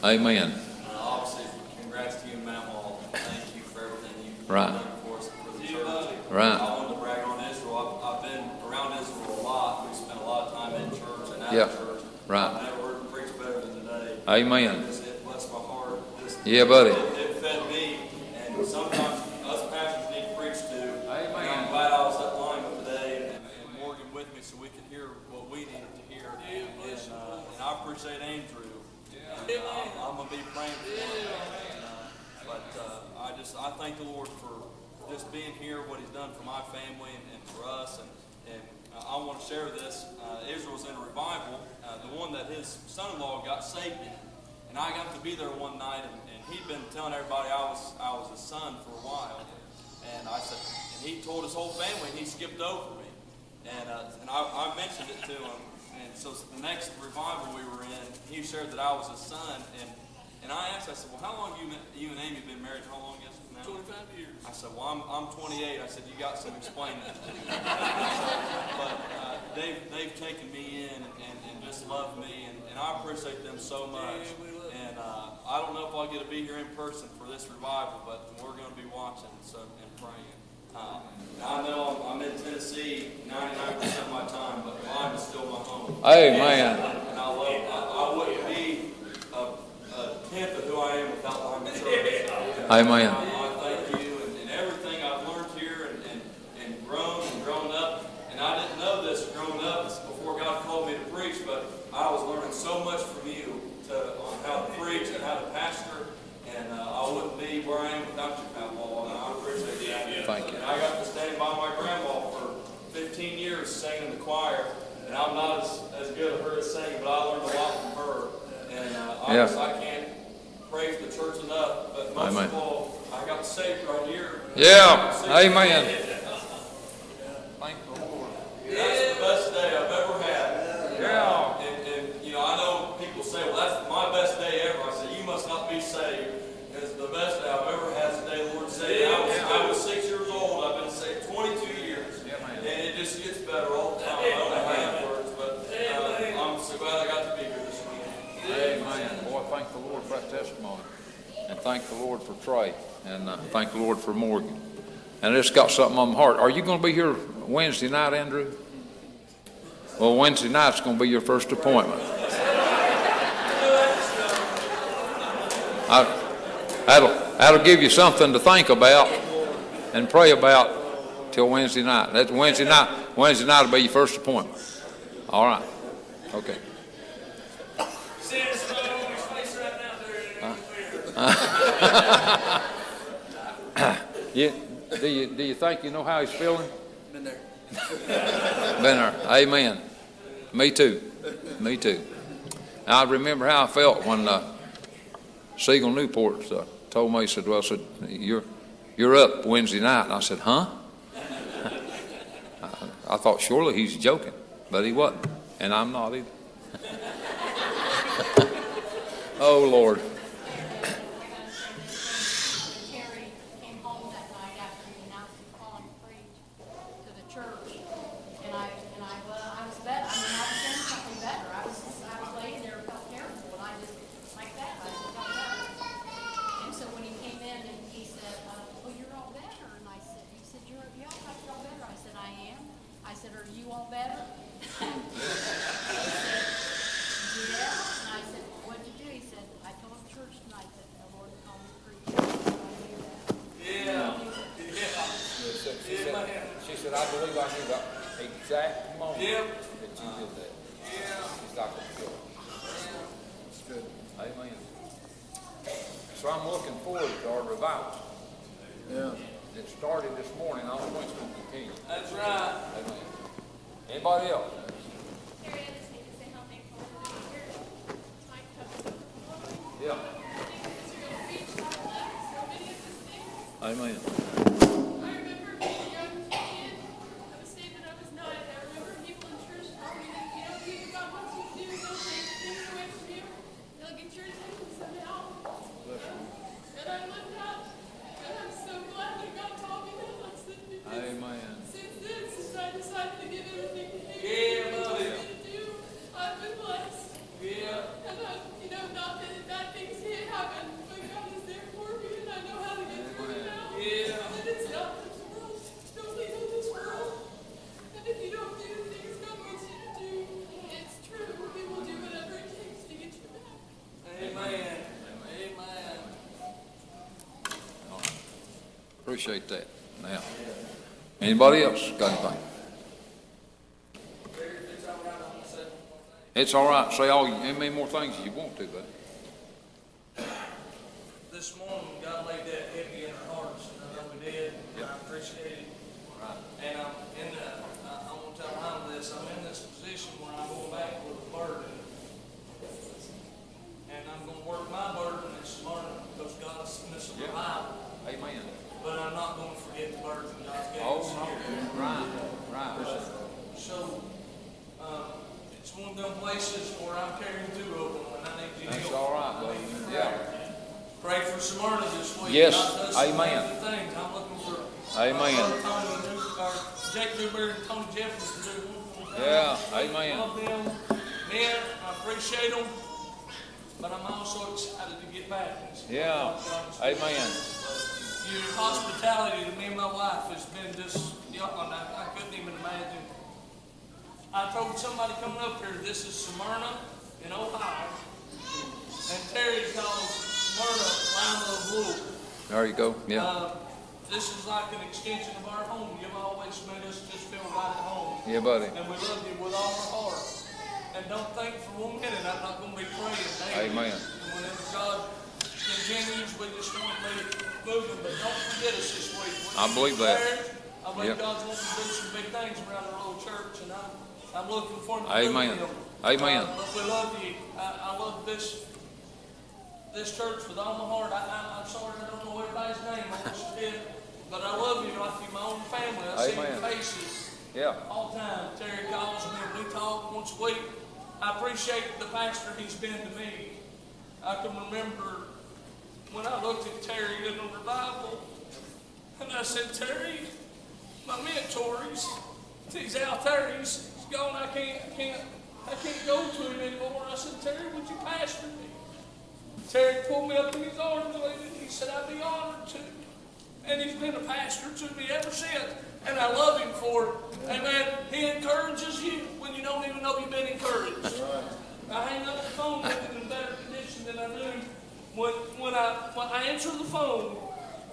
S4: Amen.
S12: Obviously, congrats
S4: Yeah. Right.
S12: I've never heard him preach better
S4: Amen.
S12: It blessed my heart.
S4: Yeah, buddy.
S12: It, it fed me, and sometimes us pastors need to preach too. Amen. I'm glad I was at Lyman today, and, and Morgan with me, so we could hear what we needed to hear. And, uh, and I appreciate Andrew. And, uh, I'm gonna be praying for him. And, uh, but uh, I just I thank the Lord for just being here, what He's done for my family and, and for us, and I want to share this. Uh, Israel's in a revival, uh, the one that his son-in-law got saved in, and I got to be there one night, and, and he'd been telling everybody I was I was his son for a while, and I said, and he told his whole family, and he skipped over me, and uh, and I, I mentioned it to him, and so the next revival we were in, he shared that I was his son, and and I asked, I said, well, how long you you and Amy been married? How long?
S9: 25 years.
S12: I said, well, I'm, I'm 28. I said, you got some explaining to do. but uh, they've, they've taken me in and, and, and just loved me, and, and I appreciate them so much. And uh, I don't know if I'll get to be here in person for this revival, but we're going to be watching so, and praying. Uh, I know I'm, I'm in Tennessee 99% of my time, but Lyme is still my home.
S4: Amen.
S12: And I love I, I wouldn't be a, a tenth of who I am without Lyman [laughs] Church.
S4: Amen.
S12: I thank you and, and everything I've learned here and, and, and grown and grown up. And I didn't know this growing up before God called me to preach, but I was learning so much from you to, on how to preach and how to pastor. And uh, I wouldn't be where I am without you, Pat Paul, and I appreciate that.
S4: Thank you.
S12: And I got to stand by my grandma for 15 years singing in the choir. And I'm not as, as good at her as singing, but I learned a lot from her. And uh, I,
S4: Yeah.
S12: I can't praise the church enough. But most
S4: Amen.
S12: of all, I got saved right here.
S4: Yeah. Amen. [laughs] Thank the Lord.
S12: That's the best day I've ever had. Yeah. And, and, you know, I know people say, well, that's my best day ever. I said, you must not be saved. It's the best day I've ever had is the day the Lord saved me. I was, I was six years old. I've been saved 22 years. And it just gets better all the time. I don't have words, but uh, I'm so glad I got to be here this weekend.
S4: Amen. Boy, thank the Lord for that And thank the Lord for Trey. And uh, thank the Lord for Morgan. And it's got something on my heart. Are you going to be here Wednesday night, Andrew? Well, Wednesday night's going to be your first appointment. I, that'll, that'll give you something to think about and pray about till Wednesday night. That's Wednesday night. Wednesday night will be your first appointment. All right. Okay. [laughs] you, do you do you think you know how he's feeling?
S13: Been there. [laughs]
S4: Been there. Amen. Me too. Me too. I remember how I felt when uh, Siegel Newport uh, told me. He said, "Well, I said you're you're up Wednesday night." And I said, "Huh?" I, [laughs] I thought surely he's joking, but he wasn't, and I'm not either. oh Lord. Appreciate that. Now, anybody else got anything? It's all right. Say all many more things you want to, but
S9: This morning, God laid that heavy in our hearts, and I know we did, and I appreciate it. And I'm in the, I, I won't tell Ryan this, I'm in this position where I'm going back with a burden. And I'm gonna work my burden this morning, because God's in this
S4: Yeah.
S9: revival.
S4: Amen.
S9: But I'm not gonna forget the burden God gave
S4: Oh,
S9: us
S4: no.
S9: here.
S4: Right, right.
S9: So, um, it's one of them places where I'm carrying two of them, and I need to
S4: That's
S9: help.
S4: all right,
S9: I
S4: buddy.
S9: need to
S4: Yeah.
S9: pray. Pray for Smyrna this week.
S4: Yes. Amen.
S9: I'm looking for.
S4: Amen.
S9: Jake Newberry and Tony Jeffers to do one.
S4: Yeah, amen.
S9: Love them. Men, I appreciate them, but I'm also excited to get back.
S4: Yeah. Amen.
S9: Your hospitality to me and my wife has been just, beyond, I, I couldn't even imagine. I told somebody coming up here, this is Smyrna in Ohio, and Terry calls Smyrna Line of Wool.
S4: There you go. Yeah.
S9: Uh, this is like an extension of our home. You've always made us just feel right at home.
S4: Yeah, buddy.
S9: And we love you with all our heart. And don't think for one minute I'm not going to be praying.
S4: Amen.
S9: And whenever God continues, we just want to be moving. But don't forget us this week. We're
S4: I believe that.
S9: I believe
S4: Yep.
S9: God's wanting to do some big things around our little church, and I'm, I'm looking forward to
S4: Amen. Amen.
S9: Uh, we love you. I, I love this this church with all my heart. I, I, I'm sorry I don't know everybody's name on this but I love you like you're my own family. I see your faces
S4: Yeah.
S9: all the time. Terry calls me and we talk once a week. I appreciate the pastor he's been to me. I can remember when I looked at Terry in the revival, and I said, Terry, my mentor, he's, he's out there. He's, he's gone. I can't, I can't, I can't go to him anymore. I said, Terry, would you pastor? Terry pulled me up in his arms and he said, I'd be honored to. And he's been a pastor to me ever since. And I love him for it. Amen. He encourages you when you don't even know you've been encouraged. I hang up the phone with him in better condition than I knew. When, when, I, when I answer the phone,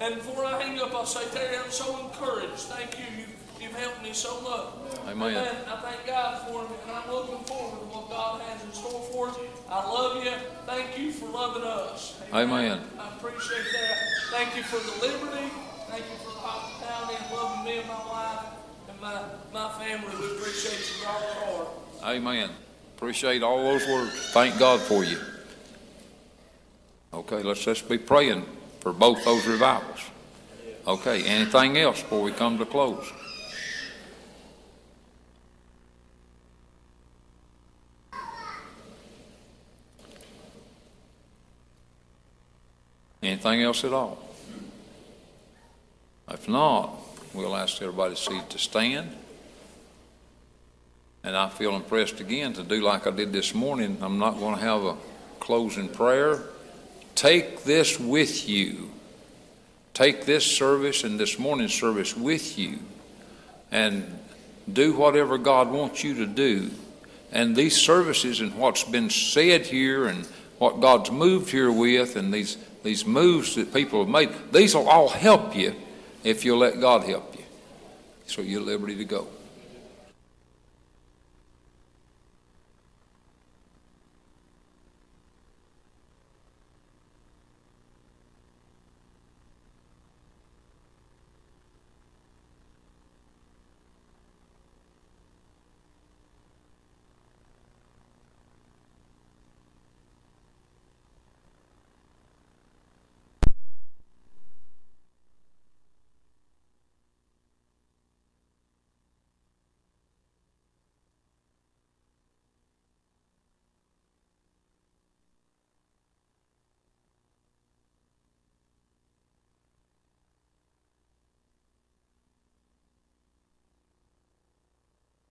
S9: and before I hang up, I'll say, Terry, I'm so encouraged. Thank you. you you've helped me so much.
S4: Amen. Amen.
S9: I thank God for him, and I'm looking forward to what God has in store for us. I love you. Thank you for loving us.
S4: Amen.
S9: I appreciate that. Thank you for the liberty. Thank you for the hospitality and loving me and my wife and my, my family. We appreciate you all our heart.
S4: Amen. Appreciate all those words. Thank God for you. Okay, let's just be praying for both those revivals. Okay, anything else before we come to close? Anything else at all? If not, we'll ask everybody to to stand. And I feel impressed again to do like I did this morning. I'm not going to have a closing prayer. Take this with you. Take this service and this morning service with you and do whatever God wants you to do. And these services and what's been said here and what God's moved here with and these, these moves that people have made, these will all help you if you'll let God help you. So you're liberty to go.